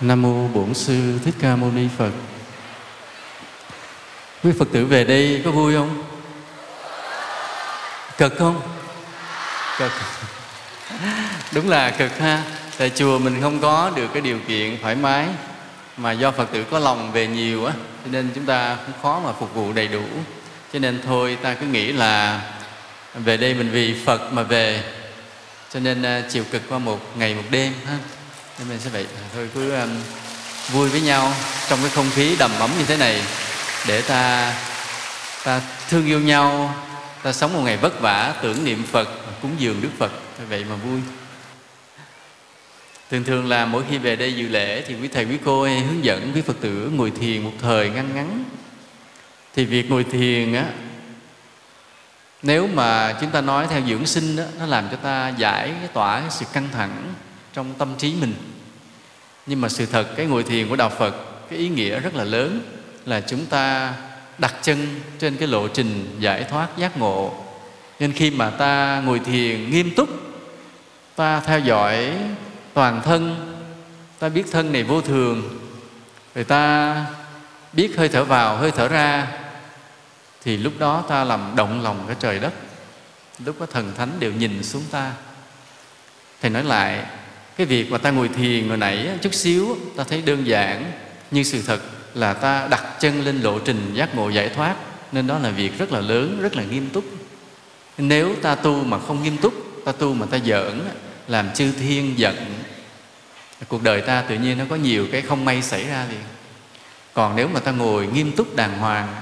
Nam mô Bổn sư Thích Ca Mâu Ni Phật. Quý Phật tử về đây có vui không? Cực không? Cực. Đúng là cực ha. Tại chùa mình không có được cái điều kiện thoải mái mà do Phật tử có lòng về nhiều á, cho nên chúng ta cũng khó mà phục vụ đầy đủ. Cho nên thôi, ta cứ nghĩ là về đây mình vì Phật mà về, cho nên à, chịu cực qua một ngày một đêm ha nên mình sẽ vậy thôi cứ um, vui với nhau trong cái không khí đầm ấm như thế này để ta ta thương yêu nhau ta sống một ngày vất vả tưởng niệm phật cúng dường đức phật. Vậy mà vui. Thường thường là mỗi khi về đây dự lễ thì quý thầy quý cô ấy hướng dẫn quý phật tử ngồi thiền một thời ngăn ngắn. Thì việc ngồi thiền á nếu mà chúng ta nói theo dưỡng sinh đó, nó làm cho ta giải cái tỏa cái sự căng thẳng trong tâm trí mình. Nhưng mà sự thật, cái ngồi thiền của đạo phật, cái ý nghĩa rất là lớn là chúng ta đặt chân trên cái lộ trình giải thoát giác ngộ. Nên khi mà ta ngồi thiền nghiêm túc, ta theo dõi toàn thân, ta biết thân này vô thường, rồi ta biết hơi thở vào, hơi thở ra, thì lúc đó ta làm động lòng cái trời đất. Lúc đó thần thánh đều nhìn xuống ta. Thầy nói lại cái việc mà ta ngồi thiền hồi nãy chút xíu ta thấy đơn giản, nhưng sự thật là ta đặt chân lên lộ trình giác ngộ giải thoát, nên đó là việc rất là lớn, rất là nghiêm túc. Nếu ta tu mà không nghiêm túc, ta tu mà ta giỡn làm chư thiên giận, cuộc đời ta tự nhiên nó có nhiều cái không may xảy ra liền. Còn nếu mà ta ngồi nghiêm túc đàng hoàng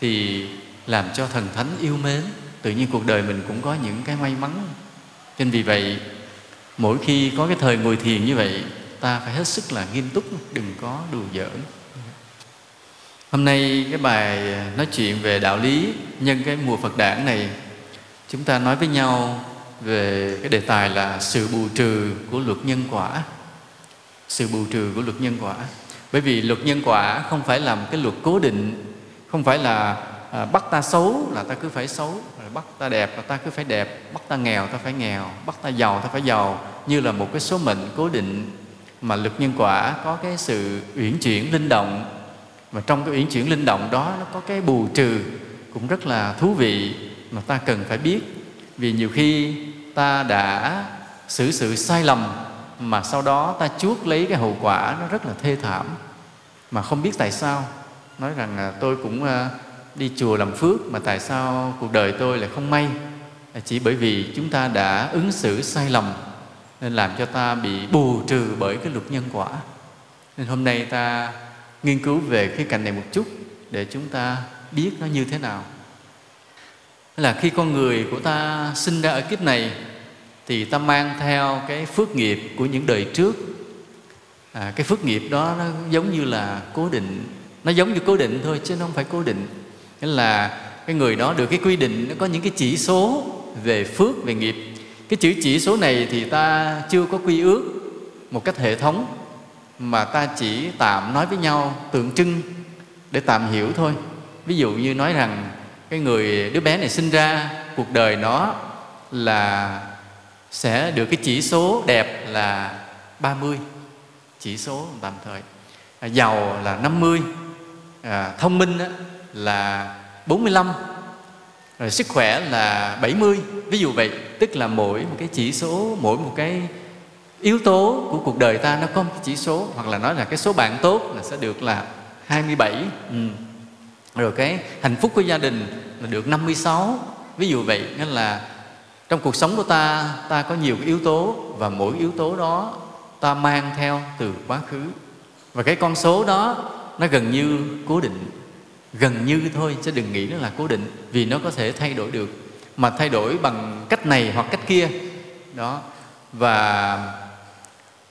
thì làm cho thần thánh yêu mến, tự nhiên cuộc đời mình cũng có những cái may mắn. Nên vì vậy mỗi khi có cái thời ngồi thiền như vậy ta phải hết sức là nghiêm túc đừng có đùa giỡn. Hôm nay cái bài à, nói chuyện về đạo lý nhân cái mùa phật đản này chúng ta nói với nhau về cái đề tài là sự bù trừ của luật nhân quả. Sự bù trừ của luật nhân quả. Bởi vì luật nhân quả không phải là một cái luật cố định không phải là à, bắt ta xấu là ta cứ phải xấu bắt ta đẹp là ta cứ phải đẹp, bắt ta nghèo ta phải nghèo, bắt ta giàu ta phải giàu, như là một cái số mệnh cố định mà lực nhân quả có cái sự uyển chuyển linh động. Và trong cái uyển chuyển linh động đó, nó có cái bù trừ cũng rất là thú vị mà ta cần phải biết. Vì nhiều khi ta đã xử sự sai lầm mà sau đó ta chuốc lấy cái hậu quả nó rất là thê thảm. Mà không biết tại sao, nói rằng tôi cũng ờ, đi chùa làm phước mà tại sao cuộc đời tôi lại không may? À, chỉ bởi vì chúng ta đã ứng xử sai lầm nên làm cho ta bị bù trừ bởi cái luật nhân quả. Nên hôm nay ta nghiên cứu về cái cạnh này một chút để chúng ta biết nó như thế nào. Là khi con người của ta sinh ra ở kiếp này thì ta mang theo cái phước nghiệp của những đời trước. À, cái phước nghiệp đó nó giống như là cố định nó giống như cố định thôi chứ nó không phải cố định nghĩa là cái người đó được cái quy định nó có những cái chỉ số về phước về nghiệp. Cái chữ chỉ số này thì ta chưa có quy ước một cách hệ thống mà ta chỉ tạm nói với nhau tượng trưng để tạm hiểu thôi. Ví dụ như nói rằng cái người đứa bé này sinh ra cuộc đời nó là sẽ được cái chỉ số đẹp là 30 chỉ số tạm thời. À, giàu là 50 à, thông minh á, là 45 rồi sức khỏe là 70 ví dụ vậy, tức là mỗi một cái chỉ số, mỗi một cái yếu tố của cuộc đời ta nó có một chỉ số, hoặc là nói là cái số bạn tốt là sẽ được là 27 ừ. rồi cái hạnh phúc của gia đình là được 56 ví dụ vậy nên là trong cuộc sống của ta ta có nhiều cái yếu tố và mỗi yếu tố đó ta mang theo từ quá khứ. Và cái con số đó nó gần như cố định gần như thôi, chứ đừng nghĩ nó là cố định, vì nó có thể thay đổi được. Mà thay đổi bằng cách này hoặc cách kia. Đó. Và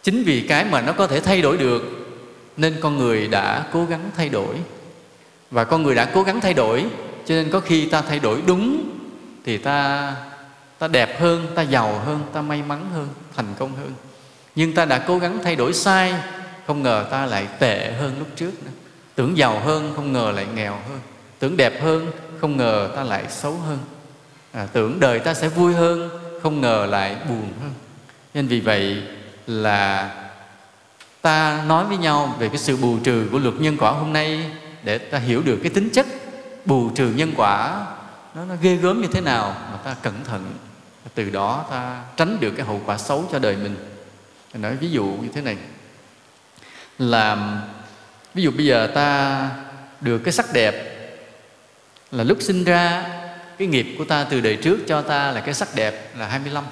chính vì cái mà nó có thể thay đổi được, nên con người đã cố gắng thay đổi. Và con người đã cố gắng thay đổi, cho nên có khi ta thay đổi đúng, thì ta ta đẹp hơn, ta giàu hơn, ta may mắn hơn, thành công hơn. Nhưng ta đã cố gắng thay đổi sai, không ngờ ta lại tệ hơn lúc trước nữa tưởng giàu hơn không ngờ lại nghèo hơn. Tưởng đẹp hơn không ngờ ta lại xấu hơn. À, tưởng đời ta sẽ vui hơn không ngờ lại buồn hơn. Nên vì vậy là ta nói với nhau về cái sự bù trừ của luật nhân quả hôm nay để ta hiểu được cái tính chất bù trừ nhân quả nó, nó ghê gớm như thế nào mà ta cẩn thận. Từ đó ta tránh được cái hậu quả xấu cho đời mình. Nói ví dụ như thế này. Là ví dụ bây giờ ta được cái sắc đẹp là lúc sinh ra, cái nghiệp của ta từ đời trước cho ta là cái sắc đẹp là 25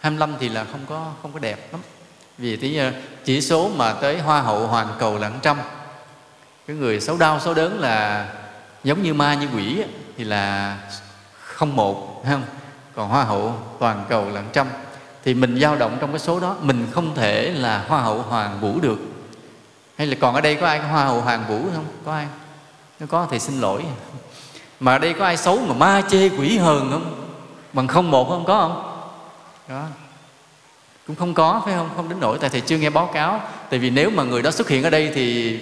25 thì là không có không có đẹp lắm. Vì tí ờ, chỉ số mà tới hoa hậu, hoàn cầu là 100 cái người xấu đau, xấu đớn là giống như ma, như quỷ thì là không một không? Còn hoa hậu, toàn cầu là 100 thì mình dao động trong cái số đó, mình không thể là hoa hậu hoàng vũ được hay là còn ở đây có ai có hoa hậu hoàng vũ không? Có ai? Nếu có thì xin lỗi. Mà ở đây có ai xấu mà ma chê quỷ hờn không? Bằng không một không có không? Đó cũng không có, phải không? Không đến nỗi tại thầy chưa nghe báo cáo. Tại vì nếu mà người đó xuất hiện ở đây thì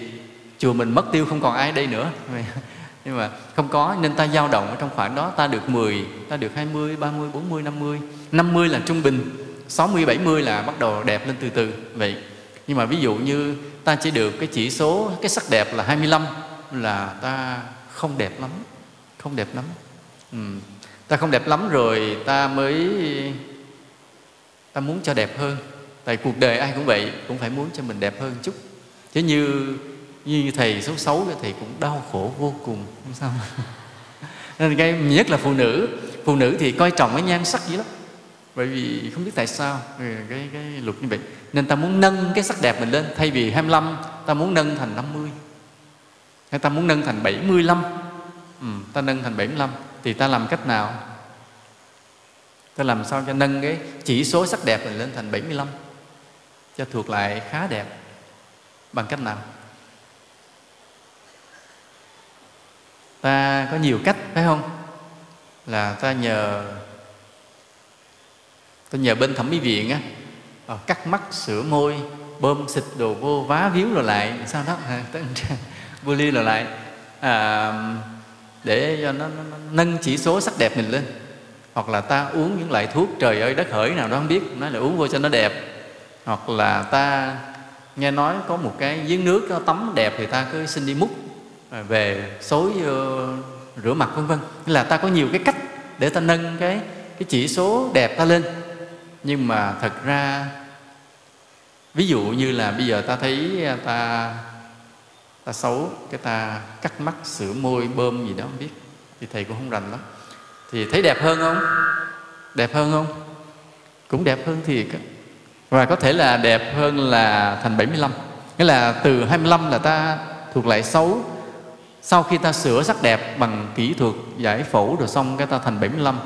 chùa mình mất tiêu, không còn ai đây nữa. Nhưng mà không có, nên ta dao động ở trong khoảng đó. Ta được 10 ta được 20 30 40 50 50 là trung bình 60 70 là bắt đầu đẹp lên từ từ. Vậy nhưng mà ví dụ như ta chỉ được cái chỉ số, cái sắc đẹp là 25 là ta không đẹp lắm, không đẹp lắm. Ừ. ta không đẹp lắm rồi ta mới, ta muốn cho đẹp hơn. Tại cuộc đời ai cũng vậy, cũng phải muốn cho mình đẹp hơn chút. Chứ như như thầy xấu xấu thì thầy cũng đau khổ vô cùng, không sao. Nên cái, nhất là phụ nữ phụ nữ thì coi trọng cái nhan sắc dữ lắm bởi vì không biết tại sao ừ, cái, cái luật như vậy. Nên ta muốn nâng cái sắc đẹp mình lên. Thay vì 25 ta muốn nâng thành 50 hay ta muốn nâng thành 75 ừ, ta nâng thành 75 thì ta làm cách nào? Ta làm sao cho nâng cái chỉ số sắc đẹp mình lên thành 75 cho thuộc lại khá đẹp. Bằng cách nào? Ta có nhiều cách phải không? Là ta nhờ tôi nhờ bên thẩm mỹ viện á ờ, cắt mắt sửa môi bơm xịt đồ vô vá víu rồi lại. Sao đó? Ờ, vô ly rồi lại. À, để cho nó, nó, nó nâng chỉ số sắc đẹp mình lên. Hoặc là ta uống những loại thuốc trời ơi đất hỡi nào đó không biết. Nói là uống vô cho nó đẹp. Hoặc là ta nghe nói có một cái giếng nước tắm đẹp thì ta cứ xin đi múc ờ, về xối rửa mặt vân vân. Là ta có nhiều cái cách để ta nâng cái cái chỉ số đẹp ta lên nhưng mà thật ra, ví dụ như là bây giờ ta thấy à, ta ta xấu, cái ta cắt mắt, sửa môi, bơm gì đó, không biết. Thì thầy cũng không rành lắm. Thì thấy đẹp hơn không? Đẹp hơn không? Cũng đẹp hơn thiệt và có thể là đẹp hơn là thành 75 nghĩa là từ 25 là ta thuộc lại xấu. Sau khi ta sửa sắc đẹp bằng kỹ thuật giải phẫu rồi xong cái ta thành 75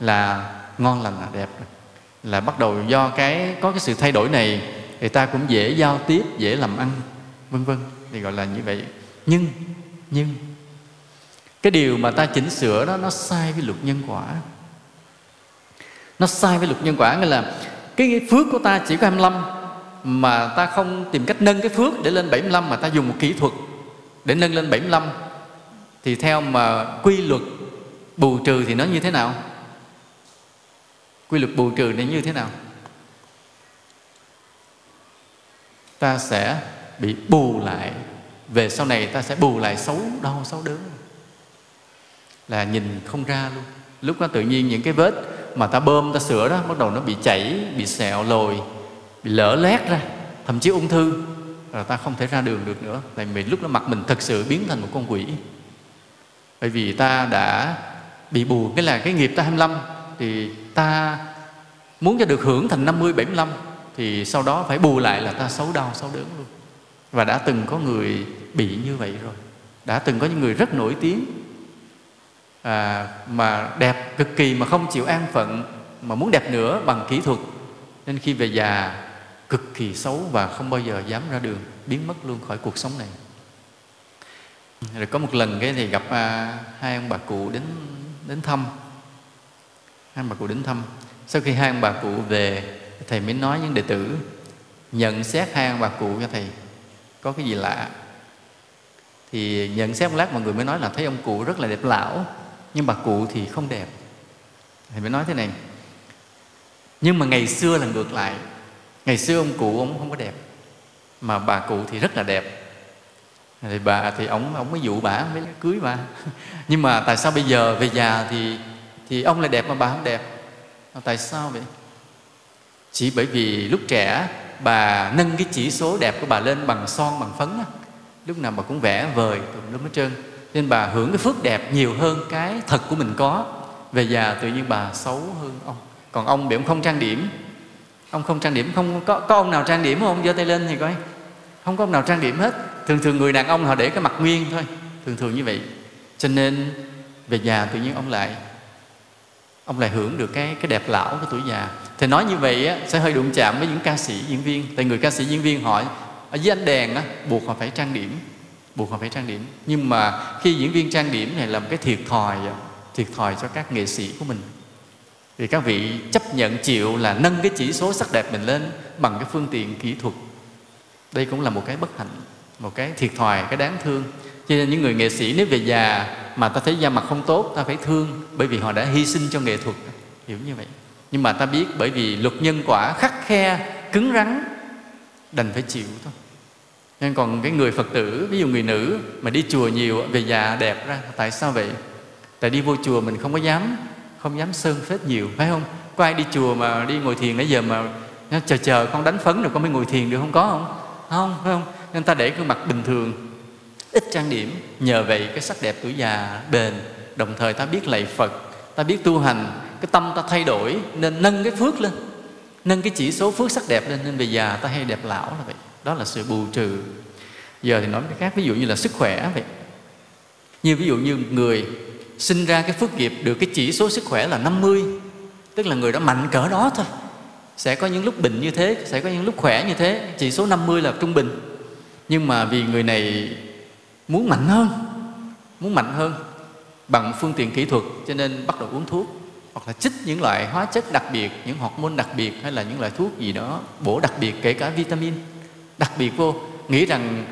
là ngon lành là đẹp là bắt đầu do cái, có cái sự thay đổi này thì ta cũng dễ giao tiếp, dễ làm ăn, vân vân. Thì gọi là như vậy. Nhưng nhưng, cái điều mà ta chỉnh sửa đó, nó sai với luật nhân quả. Nó sai với luật nhân quả, nghĩa là cái phước của ta chỉ có 25 mà ta không tìm cách nâng cái phước để lên 75 mà ta dùng một kỹ thuật để nâng lên 75 thì theo mà quy luật bù trừ thì nó như thế nào? Quy luật bù trừ này như thế nào? Ta sẽ bị bù lại. Về sau này ta sẽ bù lại xấu đau, xấu đớn. Là nhìn không ra luôn. Lúc đó tự nhiên những cái vết mà ta bơm, ta sửa đó, bắt đầu nó bị chảy, bị sẹo, lồi, bị lỡ lét ra. Thậm chí ung thư. Là ta không thể ra đường được nữa. Tại vì lúc đó mặt mình thật sự biến thành một con quỷ. Bởi vì ta đã bị bù. Cái là cái nghiệp ta 25 thì ta muốn cho được hưởng thành 50 75 thì sau đó phải bù lại là ta xấu đau xấu đớn luôn. Và đã từng có người bị như vậy rồi. Đã từng có những người rất nổi tiếng à, mà đẹp cực kỳ mà không chịu an phận mà muốn đẹp nữa bằng kỹ thuật. Nên khi về già cực kỳ xấu và không bao giờ dám ra đường biến mất luôn khỏi cuộc sống này. Rồi có một lần cái thì gặp à, hai ông bà cụ đến đến thăm hai ông bà cụ đến thăm. Sau khi hai ông bà cụ về, thầy mới nói những đệ tử, nhận xét hai ông bà cụ cho thầy có cái gì lạ. Thì nhận xét một lát mọi người mới nói là thấy ông cụ rất là đẹp lão, nhưng bà cụ thì không đẹp. Thầy mới nói thế này, nhưng mà ngày xưa là ngược lại. Ngày xưa ông cụ ông không có đẹp, mà bà cụ thì rất là đẹp. Thì bà, thì ông ông mới dụ bà mới cưới bà. Nhưng mà tại sao bây giờ về già thì thì ông lại đẹp mà bà không đẹp. Tại sao vậy? Chỉ bởi vì lúc trẻ, bà nâng cái chỉ số đẹp của bà lên bằng son, bằng phấn lúc nào bà cũng vẽ vời, tùm lum hết trơn. Nên bà hưởng cái phước đẹp nhiều hơn cái thật của mình có. Về già tự nhiên bà xấu hơn ông. Còn ông bị ông không trang điểm. Ông không trang điểm, không có có ông nào trang điểm không? Giơ tay lên thì coi. Không có ông nào trang điểm hết. Thường thường người đàn ông họ để cái mặt nguyên thôi. Thường thường như vậy. Cho nên về già tự nhiên ông lại ông lại hưởng được cái cái đẹp lão của tuổi già. Thì nói như vậy á, sẽ hơi đụng chạm với những ca sĩ diễn viên. Tại người ca sĩ diễn viên họ ở dưới ánh đèn á, buộc họ phải trang điểm buộc họ phải trang điểm. Nhưng mà khi diễn viên trang điểm này là một cái thiệt thòi thiệt thòi cho các nghệ sĩ của mình. Vì các vị chấp nhận chịu là nâng cái chỉ số sắc đẹp mình lên bằng cái phương tiện kỹ thuật. Đây cũng là một cái bất hạnh một cái thiệt thòi cái đáng thương. Cho nên những người nghệ sĩ nếu về già mà ta thấy da mặt không tốt, ta phải thương, bởi vì họ đã hy sinh cho nghệ thuật. Hiểu như vậy. Nhưng mà ta biết bởi vì luật nhân quả khắc khe, cứng rắn, đành phải chịu thôi. Nên còn cái người phật tử, ví dụ người nữ mà đi chùa nhiều về già đẹp ra, tại sao vậy? Tại đi vô chùa mình không có dám, không dám sơn phết nhiều, phải không? Có ai đi chùa mà đi ngồi thiền nãy giờ mà chờ chờ con đánh phấn rồi con mới ngồi thiền được không? Có không? Không, phải không? Nên ta để gương mặt bình thường ít trang điểm. Nhờ vậy, cái sắc đẹp tuổi già bền, đồng thời ta biết lạy phật, ta biết tu hành, cái tâm ta thay đổi, nên nâng cái phước lên, nâng cái chỉ số phước sắc đẹp lên, nên về già ta hay đẹp lão là vậy. Đó là sự bù trừ. Giờ thì nói cái khác, ví dụ như là sức khỏe vậy. Như ví dụ như người sinh ra cái phước nghiệp được cái chỉ số sức khỏe là 50 tức là người đó mạnh cỡ đó thôi. Sẽ có những lúc bệnh như thế, sẽ có những lúc khỏe như thế. Chỉ số 50 là trung bình. Nhưng mà vì người này muốn mạnh hơn. Muốn mạnh hơn bằng phương tiện kỹ thuật, cho nên bắt đầu uống thuốc, hoặc là chích những loại hóa chất đặc biệt, những hormone đặc biệt, hay là những loại thuốc gì đó bổ đặc biệt, kể cả vitamin. Đặc biệt vô, nghĩ rằng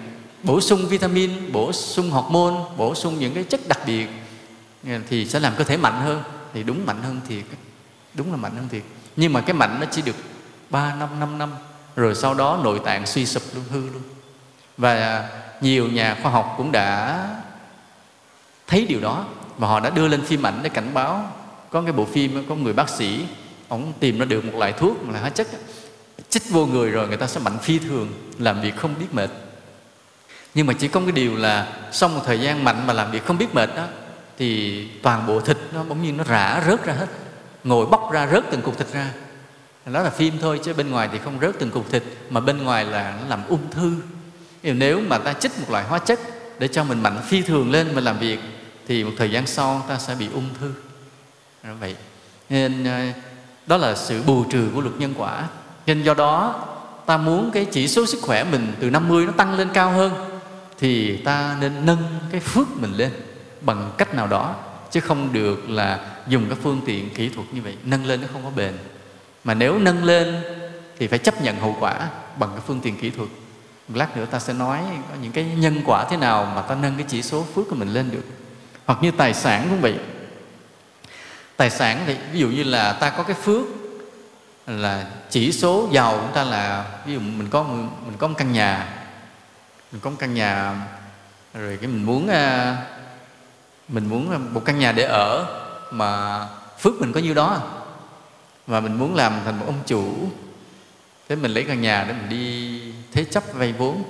bổ sung vitamin, bổ sung hormone, bổ sung những cái chất đặc biệt à, thì sẽ làm cơ thể mạnh hơn. Thì đúng mạnh hơn thiệt. Đúng là mạnh hơn thiệt. Nhưng mà cái mạnh nó chỉ được 3 năm 5 năm, rồi sau đó nội tạng suy sụp luôn, hư luôn. Và nhiều nhà khoa học cũng đã thấy điều đó và họ đã đưa lên phim ảnh để cảnh báo. Có cái bộ phim có người bác sĩ, ông tìm ra được một loại thuốc một loại hóa chất chích vô người rồi người ta sẽ mạnh phi thường, làm việc không biết mệt. Nhưng mà chỉ có cái điều là sau một thời gian mạnh mà làm việc không biết mệt đó thì toàn bộ thịt nó bỗng nhiên nó rã, rớt ra hết. Ngồi bóc ra, rớt từng cục thịt ra. Đó là phim thôi, chứ bên ngoài thì không rớt từng cục thịt, mà bên ngoài là nó làm ung thư nếu mà ta chích một loại hóa chất để cho mình mạnh phi thường lên mà làm việc, thì một thời gian sau ta sẽ bị ung thư. Đó vậy. Nên ờ, đó là sự bù trừ của luật nhân quả. Nên do đó, ta muốn cái chỉ số sức khỏe mình từ 50 nó tăng lên cao hơn, thì ta nên nâng cái phước mình lên bằng cách nào đó, chứ không được là dùng các phương tiện kỹ thuật như vậy, nâng lên nó không có bền. Mà nếu nâng lên thì phải chấp nhận hậu quả bằng cái phương tiện kỹ thuật lát nữa ta sẽ nói có những cái nhân quả thế nào mà ta nâng cái chỉ số phước của mình lên được. Hoặc như tài sản cũng vậy. Tài sản thì ví dụ như là ta có cái phước là chỉ số giàu của ta là ví dụ mình có mình có một căn nhà, mình có một căn nhà, rồi cái mình muốn à, mình muốn một căn nhà để ở mà phước mình có nhiêu đó. Và mình muốn làm thành một ông chủ thế mình lấy căn nhà để mình đi thế chấp vay vốn.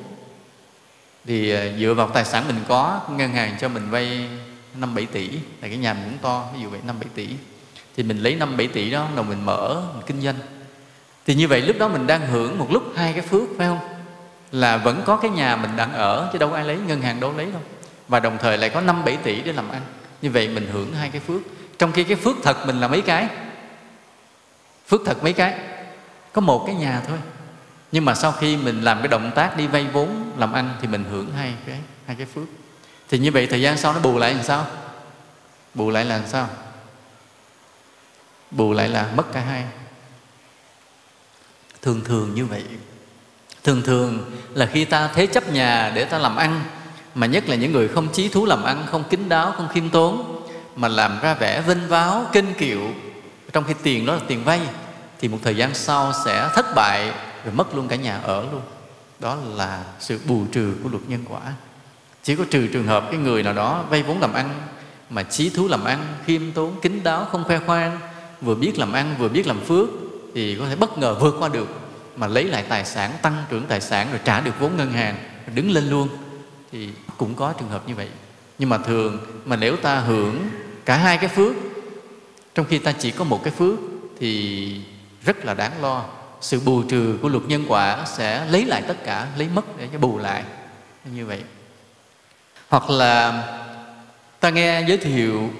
Thì ờ, dựa vào tài sản mình có, ngân hàng cho mình vay năm bảy tỷ tại cái nhà mình cũng to, ví dụ vậy, năm bảy tỷ. Thì mình lấy năm bảy tỷ đó rồi mình mở, mình kinh doanh. Thì như vậy lúc đó mình đang hưởng một lúc hai cái phước, phải không? Là vẫn có cái nhà mình đang ở, chứ đâu ai lấy, ngân hàng đâu lấy đâu. Và đồng thời lại có năm bảy tỷ để làm ăn. Như vậy mình hưởng hai cái phước. Trong khi cái phước thật mình là mấy cái? Phước thật mấy cái? Có một cái nhà thôi. Nhưng mà sau khi mình làm cái động tác đi vay vốn, làm ăn thì mình hưởng hai cái hai cái phước. Thì như vậy thời gian sau nó bù lại làm sao? Bù lại là làm sao? Bù lại là mất cả hai. Thường thường như vậy. Thường thường là khi ta thế chấp nhà để ta làm ăn, mà nhất là những người không chí thú làm ăn, không kính đáo, không khiêm tốn, mà làm ra vẻ vinh váo, kinh kiệu, trong khi tiền đó là tiền vay thì một thời gian sau sẽ thất bại rồi mất luôn cả nhà ở luôn. Đó là sự bù trừ của luật nhân quả. Chỉ có trừ trường hợp cái người nào đó vay vốn làm ăn mà trí thú làm ăn, khiêm tốn kính đáo, không khoe khoang, vừa biết làm ăn, vừa biết làm phước, thì có thể bất ngờ vượt qua được, mà lấy lại tài sản, tăng trưởng tài sản rồi trả được vốn ngân hàng, đứng lên luôn, thì cũng có trường hợp như vậy. Nhưng mà thường mà nếu ta hưởng cả hai cái phước, trong khi ta chỉ có một cái phước, thì rất là đáng lo. Sự bù trừ của luật nhân quả sẽ lấy lại tất cả lấy mất để cho bù lại. Như vậy. Hoặc là ta nghe giới thiệu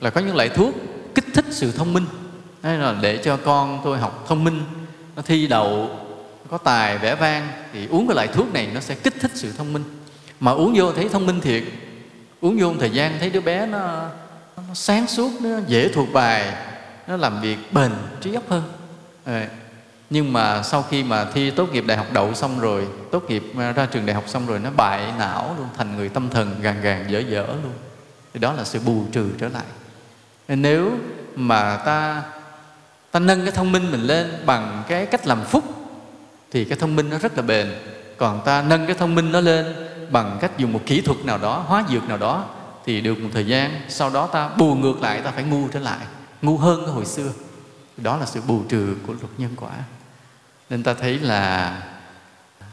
là có những loại thuốc kích thích sự thông minh. Hay là để cho con tôi học thông minh nó thi đậu có tài vẽ vang thì uống cái loại thuốc này nó sẽ kích thích sự thông minh. Mà uống vô thấy thông minh thiệt. Uống vô một thời gian thấy đứa bé nó, nó sáng suốt nó dễ thuộc bài nó làm việc bền trí óc hơn à, nhưng mà sau khi mà thi tốt nghiệp đại học đậu xong rồi tốt nghiệp à, ra trường đại học xong rồi nó bại não luôn thành người tâm thần gàn gàn dở dở luôn. Thì đó là sự bù trừ trở lại. Nếu mà ta ta nâng cái thông minh mình lên bằng cái cách làm phúc thì cái thông minh nó rất là bền. Còn ta nâng cái thông minh nó lên bằng cách dùng một kỹ thuật nào đó hóa dược nào đó thì được một thời gian sau đó ta bù ngược lại ta phải ngu trở lại. Ngu hơn cái hồi xưa đó là sự bù trừ của luật nhân quả. Nên ta thấy là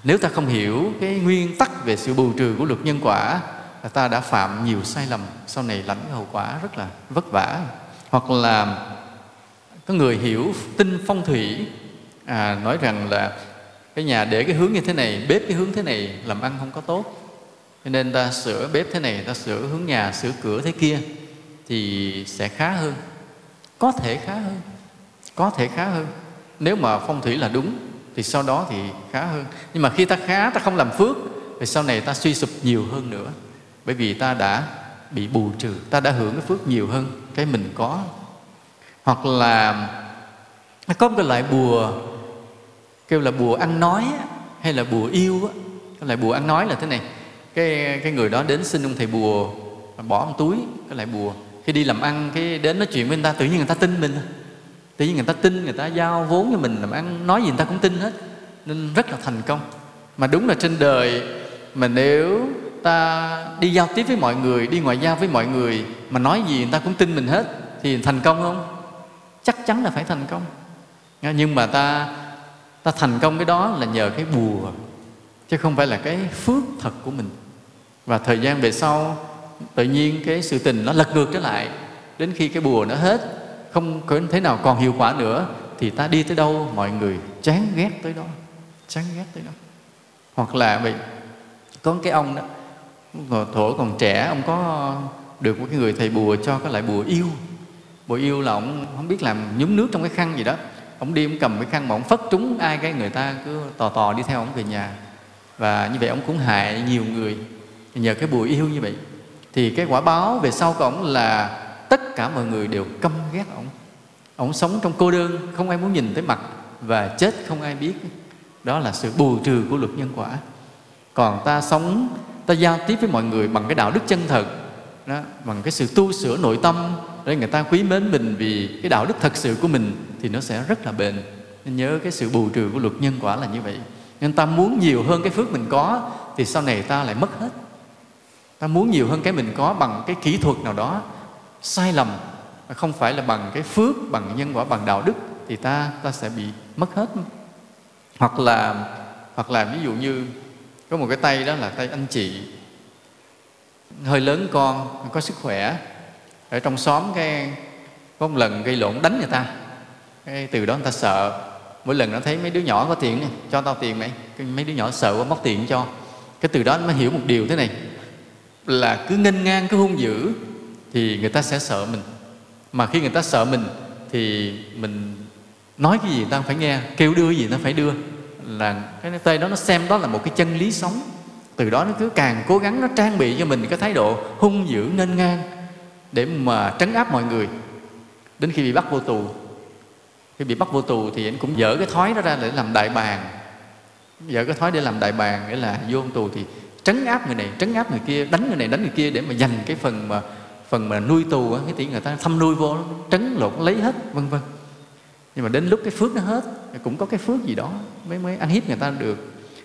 nếu ta không hiểu cái nguyên tắc về sự bù trừ của luật nhân quả là ta đã phạm nhiều sai lầm sau này lãnh hậu quả rất là vất vả. Hoặc là có người hiểu tinh phong thủy à, nói rằng là cái nhà để cái hướng như thế này bếp cái hướng thế này làm ăn không có tốt. Cho nên ta sửa bếp thế này ta sửa hướng nhà sửa cửa thế kia thì sẽ khá hơn có thể khá hơn có thể khá hơn. Nếu mà phong thủy là đúng, thì sau đó thì khá hơn. Nhưng mà khi ta khá, ta không làm phước, thì sau này ta suy sụp nhiều hơn nữa. Bởi vì ta đã bị bù trừ, ta đã hưởng cái phước nhiều hơn cái mình có. Hoặc là có một cái loại bùa, kêu là bùa ăn nói hay là bùa yêu cái loại bùa ăn nói là thế này. Cái cái người đó đến xin ông thầy bùa bỏ một túi, cái loại bùa. Khi đi làm ăn, cái đến nói chuyện với người ta, tự nhiên người ta tin mình tự nhiên người ta tin, người ta giao vốn cho mình làm ăn, nói gì người ta cũng tin hết. Nên rất là thành công. Mà đúng là trên đời mà nếu ta đi giao tiếp với mọi người, đi ngoại giao với mọi người mà nói gì người ta cũng tin mình hết thì thành công không? Chắc chắn là phải thành công. Nhưng mà ta ta thành công cái đó là nhờ cái bùa, chứ không phải là cái phước thật của mình. Và thời gian về sau, tự nhiên cái sự tình nó lật ngược trở lại. Đến khi cái bùa nó hết không có thế nào còn hiệu quả nữa, thì ta đi tới đâu, mọi người chán ghét tới đó, chán ghét tới đó. Hoặc là vậy, có cái ông đó thổ còn trẻ, ông có được một cái người thầy bùa cho cái lại bùa yêu. Bùa yêu là ông không biết làm nhúng nước trong cái khăn gì đó. Ông đi ông cầm cái khăn mà ông phất trúng ai cái, người ta cứ tò tò đi theo ông về nhà. Và như vậy ông cũng hại nhiều người. Nhờ cái bùa yêu như vậy, thì cái quả báo về sau của ông là tất cả mọi người đều căm ghét ông. Ông sống trong cô đơn không ai muốn nhìn thấy mặt và chết không ai biết. Đó là sự bù trừ của luật nhân quả. Còn ta sống ta giao tiếp với mọi người bằng cái đạo đức chân thật đó, bằng cái sự tu sửa nội tâm để người ta quý mến mình vì cái đạo đức thật sự của mình thì nó sẽ rất là bền. Nên nhớ cái sự bù trừ của luật nhân quả là như vậy. Nên ta muốn nhiều hơn cái phước mình có thì sau này ta lại mất hết. Ta muốn nhiều hơn cái mình có bằng cái kỹ thuật nào đó sai lầm, không phải là bằng cái phước, bằng nhân quả, bằng đạo đức, thì ta ta sẽ bị mất hết. Hoặc là hoặc là ví dụ như có một cái tay đó là tay anh chị. Hơi lớn con, có sức khỏe, ở trong xóm cái, có một lần gây lộn đánh người ta. Cái từ đó người ta sợ. Mỗi lần nó thấy mấy đứa nhỏ có tiền cho tao tiền mày. Mấy đứa nhỏ sợ quá, mất tiền cho. Cái từ đó nó mới hiểu một điều thế này. Là cứ nghênh ngang, cứ hung dữ thì người ta sẽ sợ mình. Mà khi người ta sợ mình thì mình nói cái gì người ta phải nghe, kêu đưa gì nó phải đưa. Là cái tay đó nó xem đó là một cái chân lý sống. Từ đó nó cứ càng cố gắng nó trang bị cho mình cái thái độ hung dữ, nghênh ngang để mà trấn áp mọi người. Đến khi bị bắt vô tù, khi bị bắt vô tù thì anh cũng dỡ cái thói đó ra để làm đại bàng. Dỡ cái thói để làm đại bàng, nghĩa là vô tù thì trấn áp người này, trấn áp người kia, đánh người này, đánh người kia để mà giành cái phần mà phần mà nuôi tù á, cái tiếng người ta thăm nuôi vô trấn lột, lấy hết, vân vân. Nhưng mà đến lúc cái phước nó hết, cũng có cái phước gì đó mới mới ăn hiếp người ta được.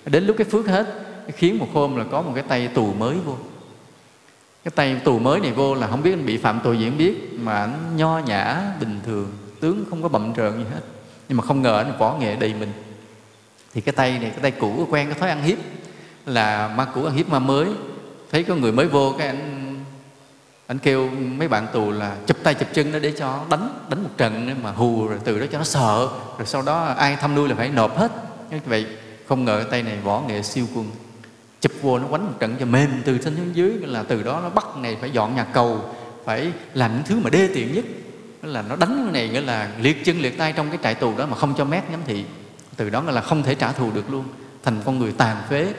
Đến lúc cái phước hết khiến một hôm là có một cái tay tù mới vô. Cái tay tù mới này vô là không biết anh bị phạm tội gì, không biết, mà anh nho nhã, bình thường, tướng không có bậm trợn gì hết. Nhưng mà không ngờ anh võ nghệ đầy mình. Thì cái tay này, cái tay cũ quen, cái thói ăn hiếp, là ma cũ ăn hiếp ma mới. Thấy có người mới vô, cái anh anh kêu mấy bạn tù là chụp tay chụp chân nó để cho đánh đánh một trận mà hù rồi từ đó cho nó sợ. Rồi sau đó ai thăm nuôi là phải nộp hết. Như vậy không ngờ cái tay này võ nghệ siêu quân chụp vô nó quánh một trận cho mềm từ trên xuống dưới, là từ đó nó bắt này phải dọn nhà cầu, phải làm những thứ mà đê tiện nhất. Đó là nó đánh cái này, nghĩa là liệt chân liệt tay trong cái trại tù đó mà không cho mét nhắm thị. Từ đó là không thể trả thù được luôn. Thành con người tàn phế.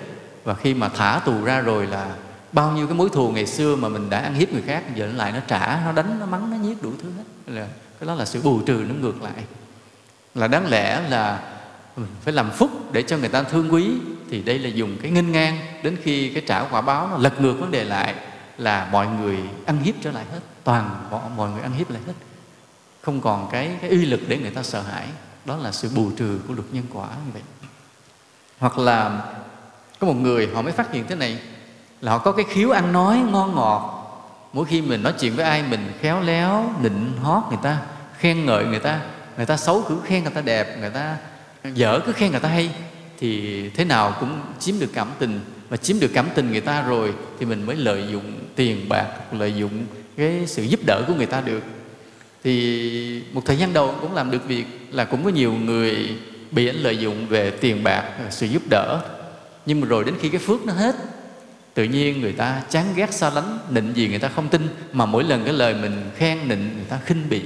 Và khi mà thả tù ra rồi là bao nhiêu cái mối thù ngày xưa mà mình đã ăn hiếp người khác, giờ nó lại nó trả, nó đánh, nó mắng, nó giết đủ thứ hết. Là cái đó là sự bù trừ, nó ngược lại. Là đáng lẽ là mình phải làm phúc để cho người ta thương quý, thì đây là dùng cái nghênh ngang đến khi cái trả quả báo nó lật ngược vấn đề lại là mọi người ăn hiếp trở lại hết, toàn mọi người ăn hiếp lại hết. Không còn cái cái uy lực để người ta sợ hãi. Đó là sự bù trừ của luật nhân quả như vậy. Hoặc là có một người họ mới phát hiện thế này là họ có cái khiếu ăn nói ngon ngọt. Mỗi khi mình nói chuyện với ai, mình khéo léo, nịnh hót người ta, khen ngợi người ta người ta xấu cứ khen người ta đẹp, người ta dở cứ khen người ta hay, thì thế nào cũng chiếm được cảm tình. Và chiếm được cảm tình người ta rồi thì mình mới lợi dụng tiền bạc, lợi dụng cái sự giúp đỡ của người ta được. Thì một thời gian đầu cũng làm được việc là cũng có nhiều người bị ảnh lợi dụng về tiền bạc, sự giúp đỡ. Nhưng mà rồi đến khi cái phước nó hết tự nhiên người ta chán ghét xa lánh nịnh gì người ta không tin mà mỗi lần cái lời mình khen nịnh người ta khinh bỉ.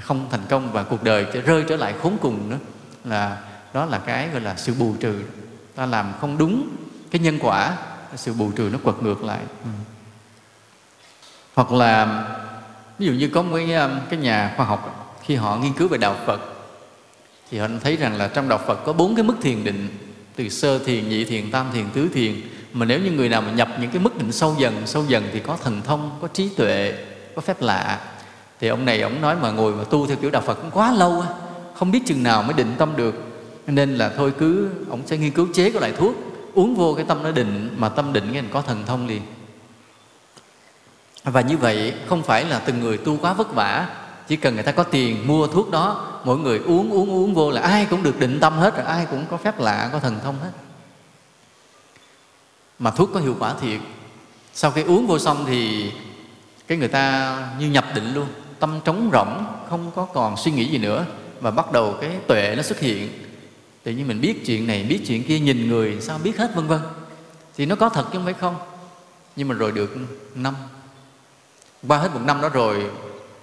Không thành công và cuộc đời sẽ rơi trở lại khốn cùng nữa. Là đó là cái gọi là sự bù trừ. Ta làm không đúng cái nhân quả sự bù trừ nó quật ngược lại. Ừ. hoặc là ví dụ như có mấy um, cái nhà khoa học khi họ nghiên cứu về đạo Phật thì họ thấy rằng là trong đạo Phật có bốn cái mức thiền định từ sơ thiền, nhị thiền, tam thiền, tứ thiền mà nếu như người nào mà nhập những cái mức định sâu dần sâu dần thì có thần thông, có trí tuệ, có phép lạ. Thì ông này ông nói mà ngồi mà tu theo kiểu đạo Phật cũng quá lâu không biết chừng nào mới định tâm được. Nên là thôi cứ, ông sẽ nghiên cứu chế cái loại thuốc, uống vô cái tâm nó định, mà tâm định cái có thần thông liền. Và như vậy không phải là từng người tu quá vất vả, chỉ cần người ta có tiền mua thuốc đó, mỗi người uống uống uống vô là ai cũng được định tâm hết, rồi ai cũng có phép lạ, có thần thông hết mà thuốc có hiệu quả thiệt. Sau khi uống vô xong thì cái người ta như nhập định luôn, tâm trống rỗng, không có còn suy nghĩ gì nữa và bắt đầu cái tuệ nó xuất hiện. Tự nhiên mình biết chuyện này, biết chuyện kia, nhìn người sao biết hết, vân vân. Thì nó có thật chứ không phải không? Nhưng mà rồi được năm, qua hết một năm đó rồi,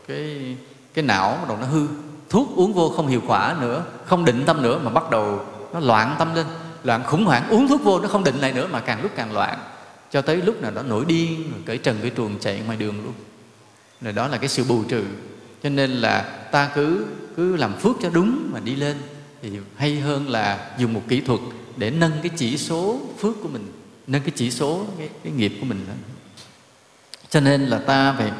cái cái não bắt đầu nó hư. Thuốc uống vô không hiệu quả nữa, không định tâm nữa mà bắt đầu nó loạn tâm lên loạn khủng hoảng uống thuốc vô nó không định lại nữa mà càng lúc càng loạn. Cho tới lúc nào đó nổi điên cởi trần cái truồng chạy ngoài đường luôn. Rồi đó là cái sự bù trừ. Cho nên là ta cứ cứ làm phước cho đúng mà đi lên. Thì hay hơn là dùng một kỹ thuật để nâng cái chỉ số phước của mình nâng cái chỉ số cái, cái nghiệp của mình cho nên là ta phải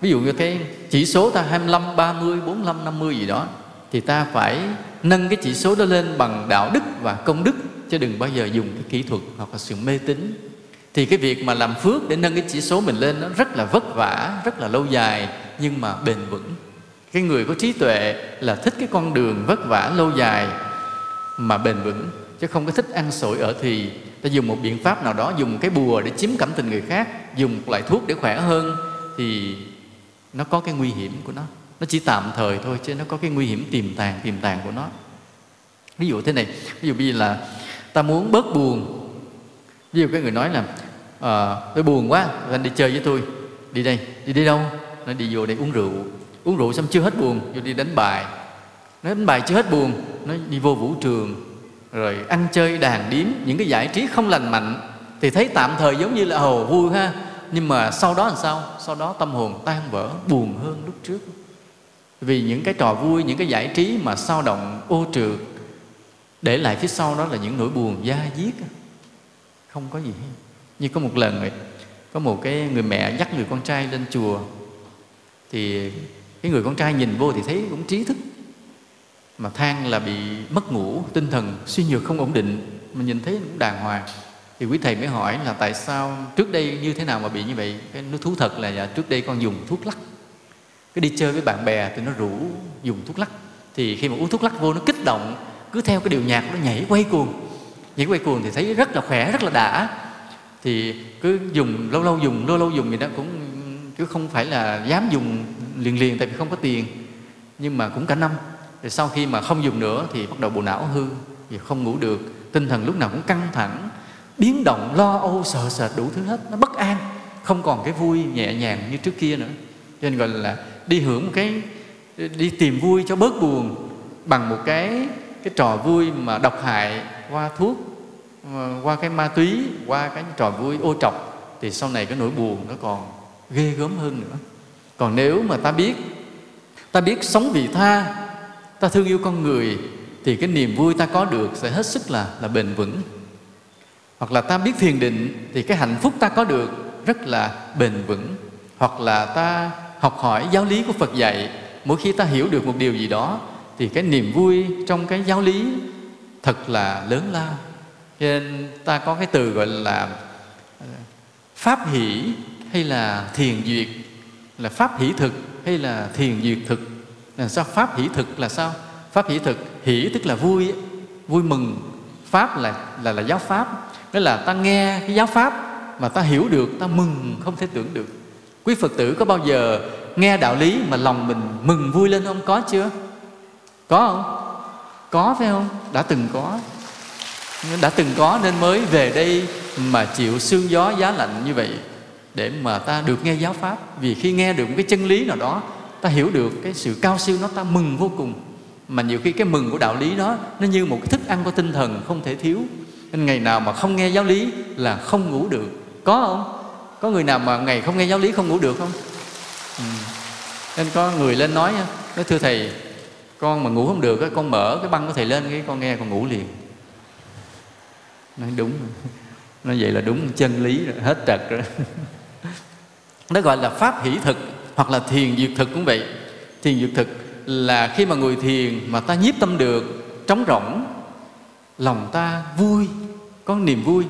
ví dụ như cái chỉ số ta 25, 30, 45, 50 gì đó thì ta phải nâng cái chỉ số đó lên bằng đạo đức và công đức, chứ đừng bao giờ dùng cái kỹ thuật hoặc là sự mê tín. Thì cái việc mà làm phước để nâng cái chỉ số mình lên nó rất là vất vả, rất là lâu dài, nhưng mà bền vững. Cái người có trí tuệ là thích cái con đường vất vả lâu dài mà bền vững, chứ không có thích ăn sổi ở thì. Ta dùng một biện pháp nào đó, dùng cái bùa để chiếm cảm tình người khác, dùng một loại thuốc để khỏe hơn, thì nó có cái nguy hiểm của nó nó chỉ tạm thời thôi chứ nó có cái nguy hiểm tiềm tàng tiềm tàng của nó. Ví dụ thế này ví dụ bây giờ là ta muốn bớt buồn. Ví dụ cái người nói là à, tôi buồn quá anh đi chơi với tôi. Đi đây đi đi đâu? Nó đi vô đây uống rượu. Uống rượu xong chưa hết buồn vô đi đánh bài. Nó đánh bài chưa hết buồn nó đi vô vũ trường. Rồi ăn chơi đàn điếm những cái giải trí không lành mạnh thì thấy tạm thời giống như là hồ vui ha. Nhưng mà sau đó làm sao? Sau đó tâm hồn tan vỡ buồn hơn lúc trước vì những cái trò vui những cái giải trí mà sao động ô trượt để lại phía sau đó là những nỗi buồn da diết không có gì như có một lần ấy, có một cái người mẹ dắt người con trai lên chùa thì cái người con trai nhìn vô thì thấy cũng trí thức. Mà than là bị mất ngủ tinh thần suy nhược không ổn định mà nhìn thấy cũng đàng hoàng. Thì quý thầy mới hỏi là tại sao trước đây như thế nào mà bị như vậy? Cái nó thú thật là dạ, trước đây con dùng thuốc lắc cái đi chơi với bạn bè thì nó rủ, dùng thuốc lắc. Thì khi mà uống thuốc lắc vô, nó kích động, cứ theo cái điệu nhạc nó nhảy quay cuồng. Nhảy quay cuồng thì thấy rất là khỏe, rất là đã. Thì cứ dùng, lâu lâu dùng, lâu lâu dùng thì nó cũng chứ không phải là dám dùng liền liền tại vì không có tiền. Nhưng mà cũng cả năm. Rồi sau khi mà không dùng nữa thì bắt đầu bộ não hư, vì không ngủ được. Tinh thần lúc nào cũng căng thẳng, biến động, lo âu, sợ sệt đủ thứ hết. Nó bất an, không còn cái vui nhẹ nhàng như trước kia nữa. Cho nên gọi là đi hưởng một cái, đi tìm vui cho bớt buồn bằng một cái cái trò vui mà độc hại qua thuốc ờ, qua cái ma túy, qua cái trò vui ô trọc, thì sau này cái nỗi buồn nó còn ghê gớm hơn nữa. Còn nếu mà ta biết ta biết sống vị tha, ta thương yêu con người, thì cái niềm vui ta có được sẽ hết sức là là bền vững. Hoặc là ta biết thiền định, thì cái hạnh phúc ta có được rất là bền vững. Hoặc là ta học hỏi giáo lý của Phật dạy. Mỗi khi ta hiểu được một điều gì đó, thì cái niềm vui trong cái giáo lý thật là lớn lao. Cho nên ta có cái từ gọi là ờ, pháp hỷ hay là thiền duyệt. Là pháp hỷ thực hay là thiền duyệt thực. Là sao? Pháp hỷ thực là sao? Pháp hỷ thực, hỷ tức là vui vui mừng. Pháp là là là giáo pháp. Nghĩa là ta nghe cái giáo pháp mà ta hiểu được, ta mừng không thể tưởng được quý phật tử có bao giờ nghe đạo lý mà lòng mình mừng vui lên không? Có chưa? Có không? Có, phải không? Đã từng có. Đã từng có nên mới về đây mà chịu sương gió giá lạnh như vậy để mà ta được nghe giáo pháp. Vì khi nghe được một cái chân lý nào đó, ta hiểu được cái sự cao siêu nó, ta mừng vô cùng. Mà nhiều khi cái mừng của đạo lý đó, nó như một cái thức ăn của tinh thần không thể thiếu. Nên ngày nào mà không nghe giáo lý là không ngủ được. Có không? Có người nào mà ngày không nghe giáo lý không ngủ được không? Ừ. nên có người lên nói nói, thưa thầy, con mà ngủ không được con mở cái băng của thầy lên, cái con nghe con ngủ liền. Nói đúng. Nói vậy là đúng, chân lý rồi, hết trật rồi. Nó gọi là pháp hỷ thực hoặc là thiền diệt thực cũng vậy. Thiền diệt thực là khi mà người thiền mà ta nhiếp tâm được, trống rỗng, lòng ta vui, có niềm vui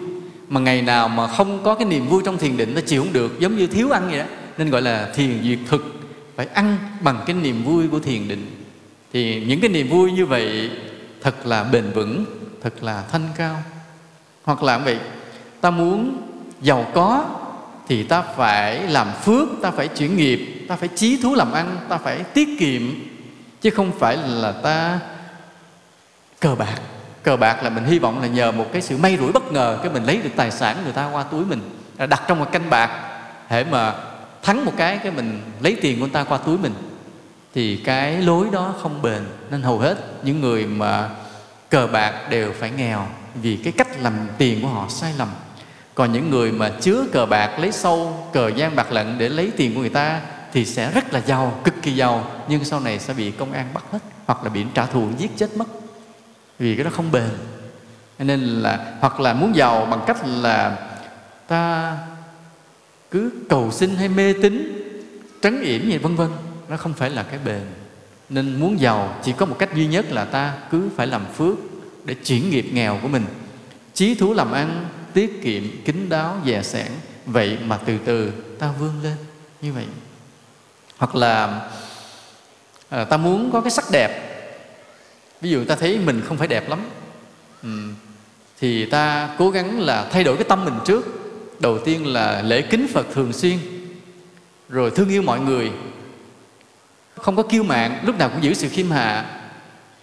mà ngày nào mà không có cái niềm vui trong thiền định nó chịu không được, giống như thiếu ăn vậy đó. Nên gọi là thiền duyệt thực, phải ăn bằng cái niềm vui của thiền định. Thì những cái niềm vui như vậy thật là bền vững, thật là thanh cao. Hoặc là vậy, ta muốn giàu có thì ta phải làm phước, ta phải chuyển nghiệp, ta phải chí thú làm ăn, ta phải tiết kiệm, chứ không phải là ta cờ bạc cờ bạc là mình hy vọng là nhờ một cái sự may rủi bất ngờ, cái mình lấy được tài sản người ta qua túi mình à, đặt trong một canh bạc để mà thắng một cái cái mình lấy tiền của người ta qua túi mình, thì cái lối đó không bền. Nên hầu hết những người mà cờ bạc đều phải nghèo vì cái cách làm tiền của họ sai lầm. Còn những người mà chứa cờ bạc, lấy sâu cờ gian bạc lận để lấy tiền của người ta thì sẽ rất là giàu, cực kỳ giàu, nhưng sau này sẽ bị công an bắt hết hoặc là bị trả thù, giết chết mất vì cái đó không bền. Nên là hoặc là muốn giàu bằng cách là ta cứ cầu xin hay mê tín trấn yểm gì vân vân nó không phải là cái bền. Nên muốn giàu chỉ có một cách duy nhất là ta cứ phải làm phước để chuyển nghiệp nghèo của mình. Chí thú làm ăn tiết kiệm kính đáo dè sẻn vậy mà từ từ ta vươn lên như vậy. Hoặc là à, ta muốn có cái sắc đẹp ví dụ ta thấy mình không phải đẹp lắm. Thì ta cố gắng là thay đổi cái tâm mình trước. Đầu tiên là lễ kính phật thường xuyên rồi thương yêu mọi người. Không có kiêu mạng, lúc nào cũng giữ sự khiêm hạ.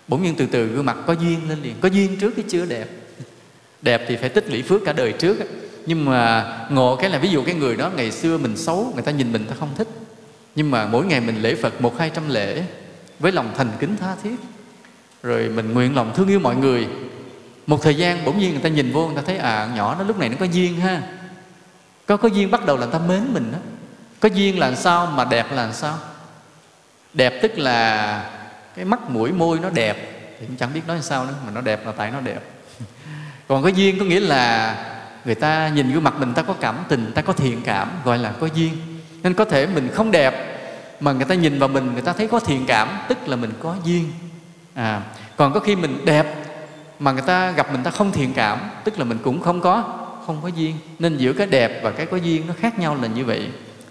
Bỗng nhiên từ từ gương mặt có duyên lên liền. Có duyên trước cái chưa đẹp. Đẹp thì phải tích lũy phước cả đời trước nhưng mà ngộ cái là ví dụ cái người đó ngày xưa mình xấu người ta nhìn mình ta không thích. Nhưng mà mỗi ngày mình lễ phật một hai trăm lễ với lòng thành kính tha thiết rồi mình nguyện lòng thương yêu mọi người. Một thời gian bỗng nhiên người ta nhìn vô, người ta thấy à nhỏ nó lúc này nó có duyên ha. Có có duyên bắt đầu là người ta mến mình đó. Có duyên là sao mà đẹp là sao? Đẹp tức là cái mắt, mũi, môi nó đẹp. Thì cũng chẳng biết nói sao nữa, mà nó đẹp là tại nó đẹp. Còn có duyên có nghĩa là người ta nhìn gương mặt mình ta có cảm tình ta có thiện cảm, gọi là có duyên. Nên có thể mình không đẹp, mà người ta nhìn vào mình, người ta thấy có thiện cảm, tức là mình có duyên à còn có khi mình đẹp mà người ta gặp mình ta không thiện cảm, tức là mình cũng không có không có duyên. Nên giữa cái đẹp và cái có duyên nó khác nhau là như vậy.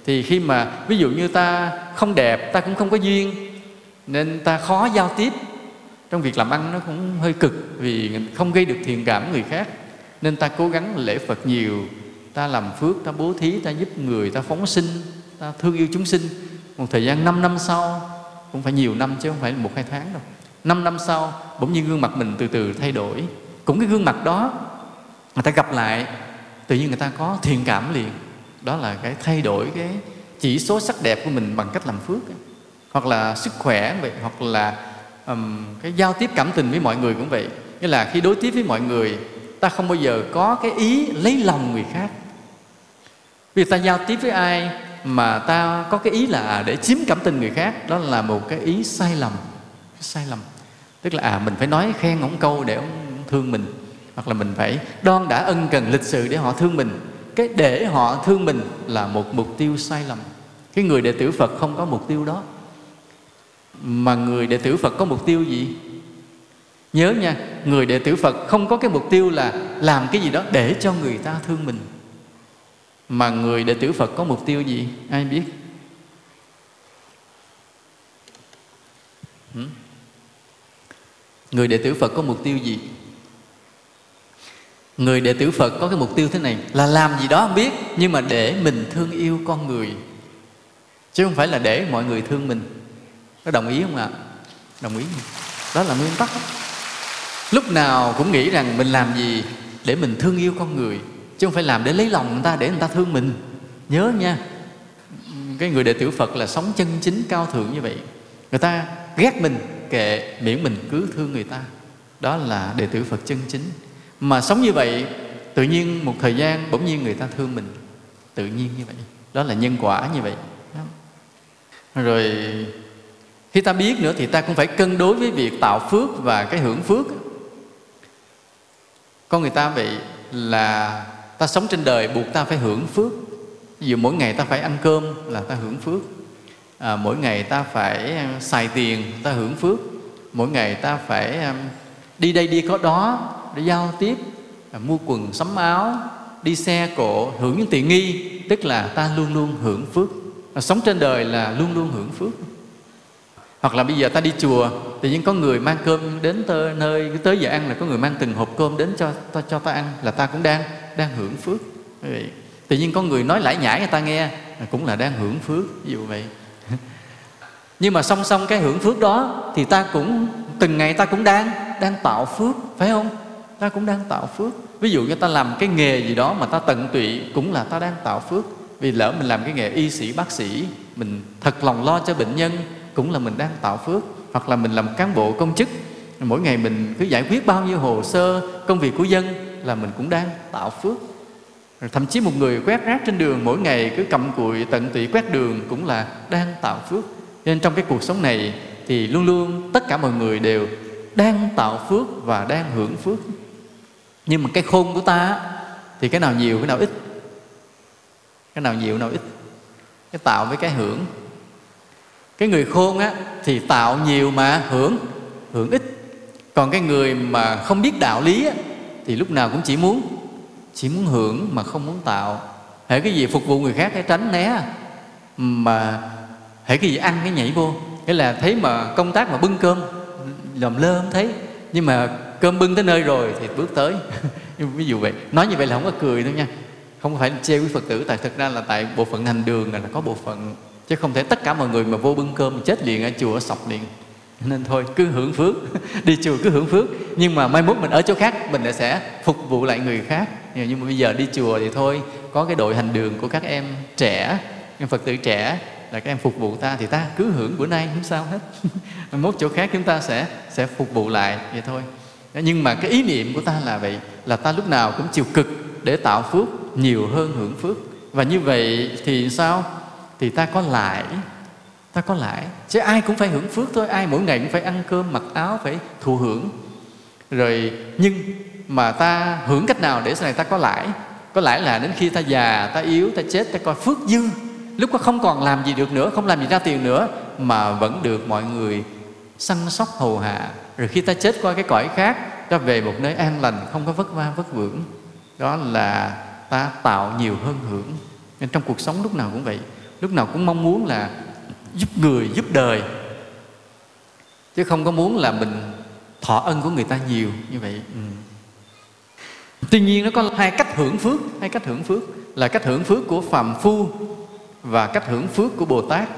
Thì khi mà ví dụ như ta không đẹp, ta cũng không có duyên, nên ta khó giao tiếp. Trong việc làm ăn nó cũng hơi cực vì không gây được thiện cảm người khác. Nên ta cố gắng lễ phật nhiều, ta làm phước, ta bố thí, ta giúp người, ta phóng sinh, ta thương yêu chúng sinh. Một thời gian 5 năm sau, cũng phải nhiều năm chứ không phải một hai tháng đâu. 5 năm sau bỗng nhiên gương mặt mình từ từ thay đổi. Cũng cái gương mặt đó người ta gặp lại tự nhiên người ta có thiện cảm liền. Đó là cái thay đổi cái chỉ số sắc đẹp của mình bằng cách làm phước hoặc là sức khỏe vậy hoặc là um, cái giao tiếp cảm tình với mọi người cũng vậy. Nghĩa là khi đối tiếp với mọi người ta không bao giờ có cái ý lấy lòng người khác. Vì ta giao tiếp với ai mà ta có cái ý là để chiếm cảm tình người khác đó là một cái ý sai lầm sai lầm tức là à mình phải nói khen ông câu để ông thương mình. Hoặc là mình phải đoan đã ân cần lịch sự để họ thương mình. Cái để họ thương mình là một mục tiêu sai lầm. Cái người đệ tử phật không có mục tiêu đó. Mà người đệ tử phật có mục tiêu gì? Nhớ nha, người đệ tử phật không có cái mục tiêu là làm cái gì đó để cho người ta thương mình. Mà người đệ tử phật có mục tiêu gì? Ai biết? Người đệ tử phật có mục tiêu gì? Người đệ tử phật có cái mục tiêu thế này, là làm gì đó không biết, nhưng mà để mình thương yêu con người. Chứ không phải là để mọi người thương mình. Có đồng ý không ạ? Đồng ý. Đó là nguyên tắc. Lúc nào cũng nghĩ rằng mình làm gì để mình thương yêu con người, chứ không phải làm để lấy lòng người ta, để người ta thương mình. Nhớ nha. Cái người đệ tử phật là sống chân chính cao thượng như vậy. Người ta ghét mình kệ miễn mình cứ thương người ta. Đó là đệ tử phật chân chính. Mà sống như vậy, tự nhiên một thời gian bỗng nhiên người ta thương mình. Tự nhiên như vậy. Đó là nhân quả như vậy. Rồi, khi ta biết nữa thì ta cũng phải cân đối với việc tạo phước và cái hưởng phước. Con người ta vậy là ta sống trên đời buộc ta phải hưởng phước. Ví dụ mỗi ngày ta phải ăn cơm là ta hưởng phước à, mỗi ngày ta phải xài tiền ta hưởng phước. Mỗi ngày ta phải đi đây đi có đó để giao tiếp à, mua quần sắm áo đi xe cộ hưởng những tiện nghi. Tức là ta luôn luôn hưởng phước. À, sống trên đời là luôn luôn hưởng phước. Hoặc là bây giờ ta đi chùa tự nhiên có người mang cơm đến tơ, nơi tới giờ ăn là có người mang từng hộp cơm đến cho ta cho ta ăn là ta cũng đang đang hưởng phước. Vậy tự nhiên có người nói lải nhải người ta nghe à, cũng là đang hưởng phước. Ví dụ vậy nhưng mà song song cái hưởng phước đó thì ta cũng, từng ngày ta cũng đang đang tạo phước, phải không? Ta cũng đang tạo phước. Ví dụ như ta làm cái nghề gì đó mà ta tận tụy, cũng là ta đang tạo phước. Vì lỡ mình làm cái nghề y sĩ, bác sĩ, mình thật lòng lo cho bệnh nhân, cũng là mình đang tạo phước. Hoặc là mình làm cán bộ công chức, mỗi ngày mình cứ giải quyết bao nhiêu hồ sơ, công việc của dân, là mình cũng đang tạo phước. Thậm chí một người quét rác trên đường, mỗi ngày cứ cầm cụi tận tụy quét đường, cũng là đang tạo phước nên trong cái cuộc sống này thì luôn luôn tất cả mọi người đều đang tạo phước và đang hưởng phước. Nhưng mà cái khôn của ta thì cái nào nhiều cái nào ít? Cái nào nhiều cái nào ít? Cái tạo với cái hưởng. Cái người khôn á thì tạo nhiều mà hưởng hưởng ít. Còn cái người mà không biết đạo lý á, thì lúc nào cũng chỉ muốn chỉ muốn hưởng mà không muốn tạo. Hễ cái gì phục vụ người khác hay tránh né. Mà hễ cái gì ăn cái nhảy vô. Nghĩa là thấy mà công tác mà bưng cơm làm lơ không thấy. Nhưng mà cơm bưng tới nơi rồi thì bước tới. Ví dụ vậy. Nói như vậy là không có cười đâu nha. Không phải chê quý phật tử, tại thực ra là tại bộ phận hành đường là có bộ phận. Chứ không thể tất cả mọi người mà vô bưng cơm chết liền ở chùa sọc liền. Nên thôi, cứ hưởng phước. Đi chùa cứ hưởng phước. Nhưng mà mai mốt mình ở chỗ khác, mình lại sẽ phục vụ lại người khác. Nhưng mà bây giờ đi chùa thì thôi, có cái đội hành đường của các em trẻ em phật tử trẻ là các em phục vụ ta thì ta cứ hưởng bữa nay, không sao hết. Mốt chỗ khác chúng ta sẽ sẽ phục vụ lại, vậy thôi. Nhưng mà cái ý niệm của ta là vậy, là ta lúc nào cũng chịu cực để tạo phước, nhiều hơn hưởng phước. Và như vậy thì sao? Thì ta có lãi, ta có lãi. Chứ ai cũng phải hưởng phước thôi, ai mỗi ngày cũng phải ăn cơm, mặc áo, phải thụ hưởng. Rồi, nhưng mà ta hưởng cách nào để sau này ta có lãi? Có lãi là đến khi ta già, ta yếu, ta chết, ta coi phước dư lúc đó không còn làm gì được nữa, không làm gì ra tiền nữa, mà vẫn được mọi người săn sóc hầu hạ. Rồi khi ta chết qua cái cõi khác, ta về một nơi an lành, không có vất vả, vất vưởng. Đó là ta tạo nhiều hơn hưởng. Nên trong cuộc sống lúc nào cũng vậy. Lúc nào cũng mong muốn là giúp người, giúp đời. Chứ không có muốn là mình thọ ân của người ta nhiều như vậy. Ừ. tuy nhiên nó có hai cách hưởng phước, hai cách hưởng phước là cách hưởng phước của phàm phu và cách hưởng phước của bồ tát.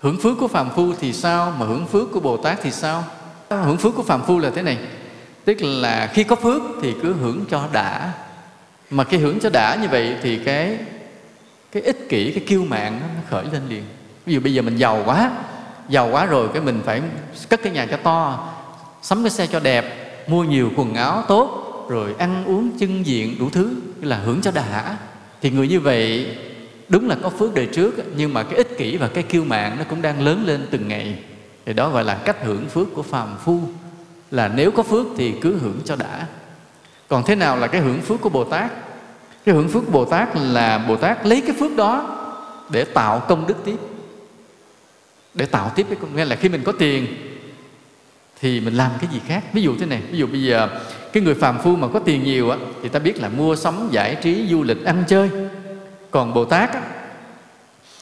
Hưởng phước của phàm phu thì sao, mà hưởng phước của bồ tát thì sao? Hưởng phước của phàm phu là thế này, tức là khi có phước thì cứ hưởng cho đã. Mà khi hưởng cho đã như vậy thì cái cái ích kỷ, cái kiêu mạng nó khởi lên liền. Ví dụ bây giờ mình giàu quá giàu quá rồi cái mình phải cất cái nhà cho to, sắm cái xe cho đẹp, mua nhiều quần áo tốt, rồi ăn uống chân diện đủ thứ là hưởng cho đã. Thì người như vậy đúng là có phước đời trước nhưng mà cái ích kỷ và cái kiêu mạng nó cũng đang lớn lên từng ngày. Thì đó gọi là cách hưởng phước của phàm phu. Là nếu có phước thì cứ hưởng cho đã. Còn thế nào là cái hưởng phước của bồ tát? Cái hưởng phước của bồ tát là bồ tát lấy cái phước đó để tạo công đức tiếp. Để tạo tiếp cái công nghĩa là khi mình có tiền thì mình làm cái gì khác. Ví dụ thế này, ví dụ bây giờ cái người phàm phu mà có tiền nhiều á, thì ta biết là mua sắm, giải trí, du lịch, ăn chơi còn bồ tát á,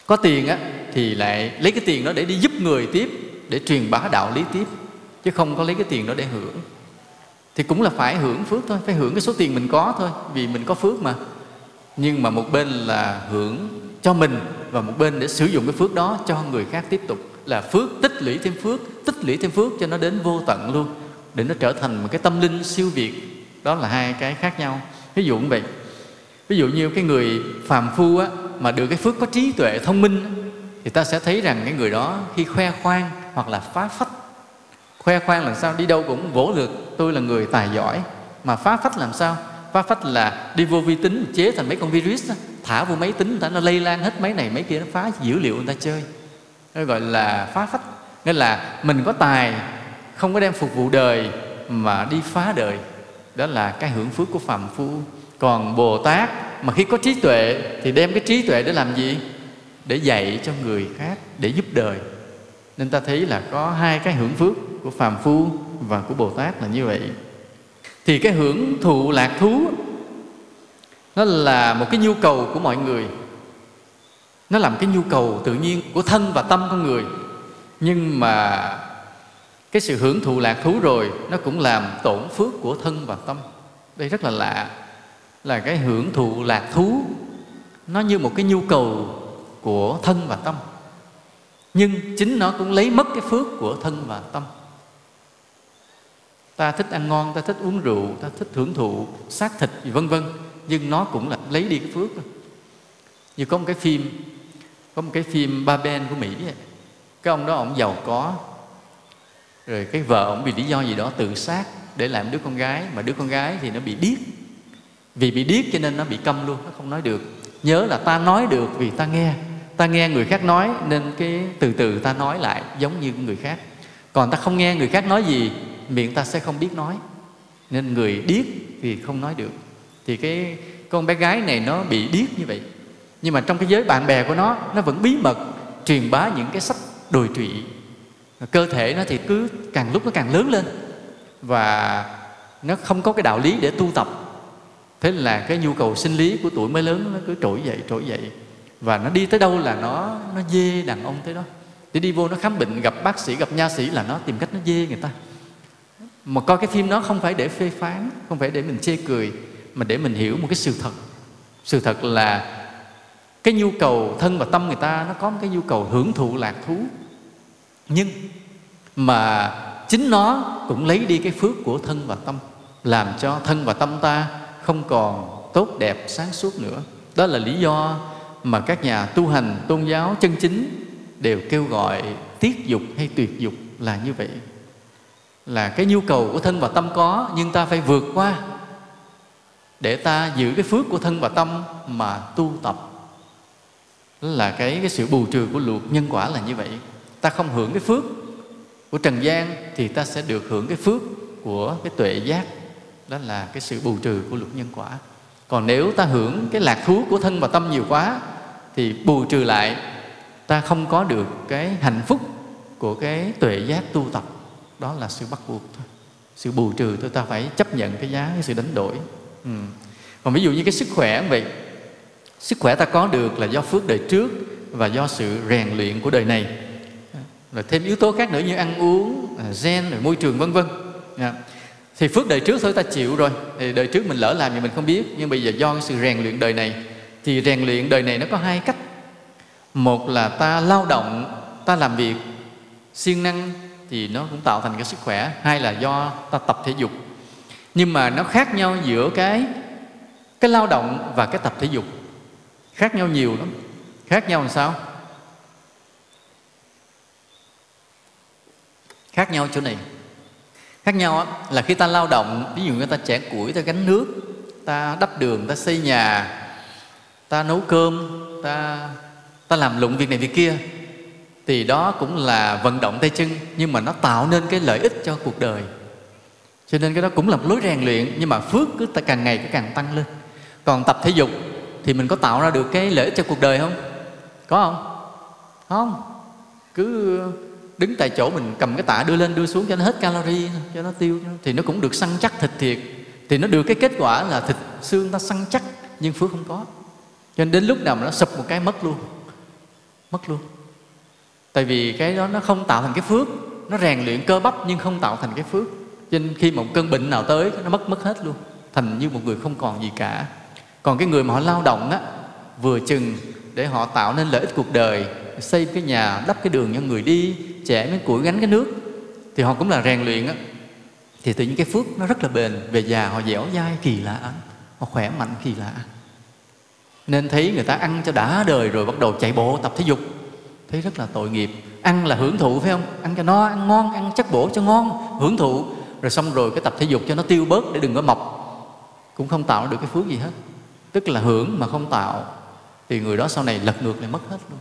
có tiền á thì lại lấy cái tiền đó để đi giúp người tiếp để truyền bá đạo lý tiếp chứ không có lấy cái tiền đó để hưởng. Thì cũng là phải hưởng phước thôi phải hưởng cái số tiền mình có thôi vì mình có phước mà. Nhưng mà một bên là hưởng cho mình và một bên để sử dụng cái phước đó cho người khác tiếp tục. Là phước tích lũy thêm phước tích lũy thêm phước cho nó đến vô tận luôn để nó trở thành một cái tâm linh siêu việt. Đó là hai cái khác nhau. Ví dụ như vậy ví dụ như cái người phàm phu á, mà được cái phước có trí tuệ thông minh thì ta sẽ thấy rằng cái người đó khi khoe khoang hoặc là phá phách khoe khoang làm sao đi đâu cũng vỗ lượt tôi là người tài giỏi mà phá phách làm sao? Phá phách là đi vô vi tính chế thành mấy con virus đó, thả vô máy tính người ta nó lây lan hết máy này máy kia nó phá dữ liệu người ta chơi. Nó gọi là phá phách. Nghĩa là mình có tài không có đem phục vụ đời mà đi phá đời. Đó là cái hưởng phước của phàm phu còn bồ tát mà khi có trí tuệ thì đem cái trí tuệ để làm gì? Để dạy cho người khác, để giúp đời. Nên ta thấy là có hai cái hưởng phước của phàm phu và của bồ tát là như vậy. Thì cái hưởng thụ lạc thú, nó là một cái nhu cầu của mọi người. Nó làm cái nhu cầu tự nhiên của thân và tâm con người. Nhưng mà cái sự hưởng thụ lạc thú rồi, nó cũng làm tổn phước của thân và tâm. Đây rất là lạ là cái hưởng thụ lạc thú. Nó như một cái nhu cầu của thân và tâm. Nhưng chính nó cũng lấy mất cái phước của thân và tâm. Ta thích ăn ngon, ta thích uống rượu, ta thích hưởng thụ xác thịt, vân vân. Nhưng nó cũng là lấy đi cái phước. Như có một cái phim, có một cái phim ba ben của mỹ cái ông đó, ông giàu có. Rồi cái vợ ông vì lý do gì đó tự sát để làm đứa con gái. Mà đứa con gái thì nó bị điếc vì bị điếc cho nên nó bị câm luôn, nó không nói được. Nhớ là ta nói được vì ta nghe. Ta nghe người khác nói nên cái từ từ ta nói lại giống như người khác. Còn ta không nghe người khác nói gì, miệng ta sẽ không biết nói. Nên người điếc thì không nói được. Thì cái con bé gái này nó bị điếc như vậy. Nhưng mà trong cái giới bạn bè của nó nó vẫn bí mật truyền bá những cái sách đồi trụy. Cơ thể nó thì cứ càng lúc nó càng lớn lên. Và nó không có cái đạo lý để tu tập thế là cái nhu cầu sinh lý của tuổi mới lớn nó cứ trỗi dậy trỗi dậy. Và nó đi tới đâu là nó nó dê đàn ông tới đó. Đi đi vô nó khám bệnh, gặp bác sĩ, gặp nha sĩ là nó tìm cách nó dê người ta. Mà coi cái phim đó không phải để phê phán, không phải để mình chê cười, mà để mình hiểu một cái sự thật. Sự thật là cái nhu cầu thân và tâm người ta, nó có một cái nhu cầu hưởng thụ lạc thú. Nhưng mà chính nó cũng lấy đi cái phước của thân và tâm, làm cho thân và tâm ta không còn tốt đẹp sáng suốt nữa. Đó là lý do mà các nhà tu hành, tôn giáo chân chính đều kêu gọi tiết dục hay tuyệt dục là như vậy. Là cái nhu cầu của thân và tâm có, nhưng ta phải vượt qua để ta giữ cái phước của thân và tâm mà tu tập. Đó là cái cái sự bù trừ của luật nhân quả là như vậy. Ta không hưởng cái phước của trần gian thì ta sẽ được hưởng cái phước của cái tuệ giác đó là cái sự bù trừ của luật nhân quả. Còn nếu ta hưởng cái lạc thú của thân và tâm nhiều quá, thì bù trừ lại, ta không có được cái hạnh phúc của cái tuệ giác tu tập. Đó là sự bắt buộc thôi. Sự bù trừ thôi, ta phải chấp nhận cái giá, cái sự đánh đổi. Ừ. còn ví dụ như cái sức khỏe vậy. Sức khỏe ta có được là do phước đời trước và do sự rèn luyện của đời này. Rồi thêm yếu tố khác nữa như ăn uống à, gen, rồi môi trường, vân vân. Dạ thì phước đời trước thôi, ta chịu rồi. Thì đời trước mình lỡ làm thì mình không biết. Nhưng bây giờ do cái sự rèn luyện đời này, thì rèn luyện đời này nó có hai cách. Một là ta lao động, ta làm việc siêng năng thì nó cũng tạo thành cái sức khỏe. Hai là do ta tập thể dục. Nhưng mà nó khác nhau giữa cái cái lao động và cái tập thể dục. Khác nhau nhiều lắm. Khác nhau làm sao? Khác nhau chỗ này khác nhau là khi ta lao động, ví dụ như ta chẻ củi, ta gánh nước, ta đắp đường, ta xây nhà, ta nấu cơm, ta ta làm lụng việc này việc kia, thì đó cũng là vận động tay chân, nhưng mà nó tạo nên cái lợi ích cho cuộc đời. Cho nên cái đó cũng là một lối rèn luyện, nhưng mà phước cứ càng ngày cứ càng tăng lên. Còn tập thể dục thì mình có tạo ra được cái lợi ích cho cuộc đời không? Có không? Không? Cứ đứng tại chỗ mình cầm cái tạ đưa lên đưa xuống cho nó hết calorie cho nó tiêu, thì nó cũng được săn chắc thịt thiệt. Thì nó được cái kết quả là thịt xương ta săn chắc, nhưng phước không có. Cho nên đến lúc nào mà nó sụp một cái mất luôn mất luôn. Tại vì cái đó nó không tạo thành cái phước, nó rèn luyện cơ bắp nhưng không tạo thành cái phước. Cho nên khi một cơn bệnh nào tới, nó mất mất hết luôn, thành như một người không còn gì cả. Còn cái người mà họ lao động á, vừa chừng để họ tạo nên lợi ích cuộc đời, xây cái nhà, đắp cái đường cho người đi chẻ mấy củi gánh cái nước, thì họ cũng là rèn luyện á. Thì tự nhiên cái phước nó rất là bền, về già họ dẻo dai kỳ lạ, họ khỏe mạnh kỳ lạ. Nên thấy người ta ăn cho đã đời rồi, bắt đầu chạy bộ, tập thể dục. Thấy rất là tội nghiệp. Ăn là hưởng thụ, phải không? Ăn cho no ăn ngon, ăn chắc bổ cho ngon, hưởng thụ. Rồi xong rồi cái tập thể dục cho nó tiêu bớt để đừng có mọc cũng không tạo được cái phước gì hết. Tức là hưởng mà không tạo, thì người đó sau này lật ngược lại mất hết luôn,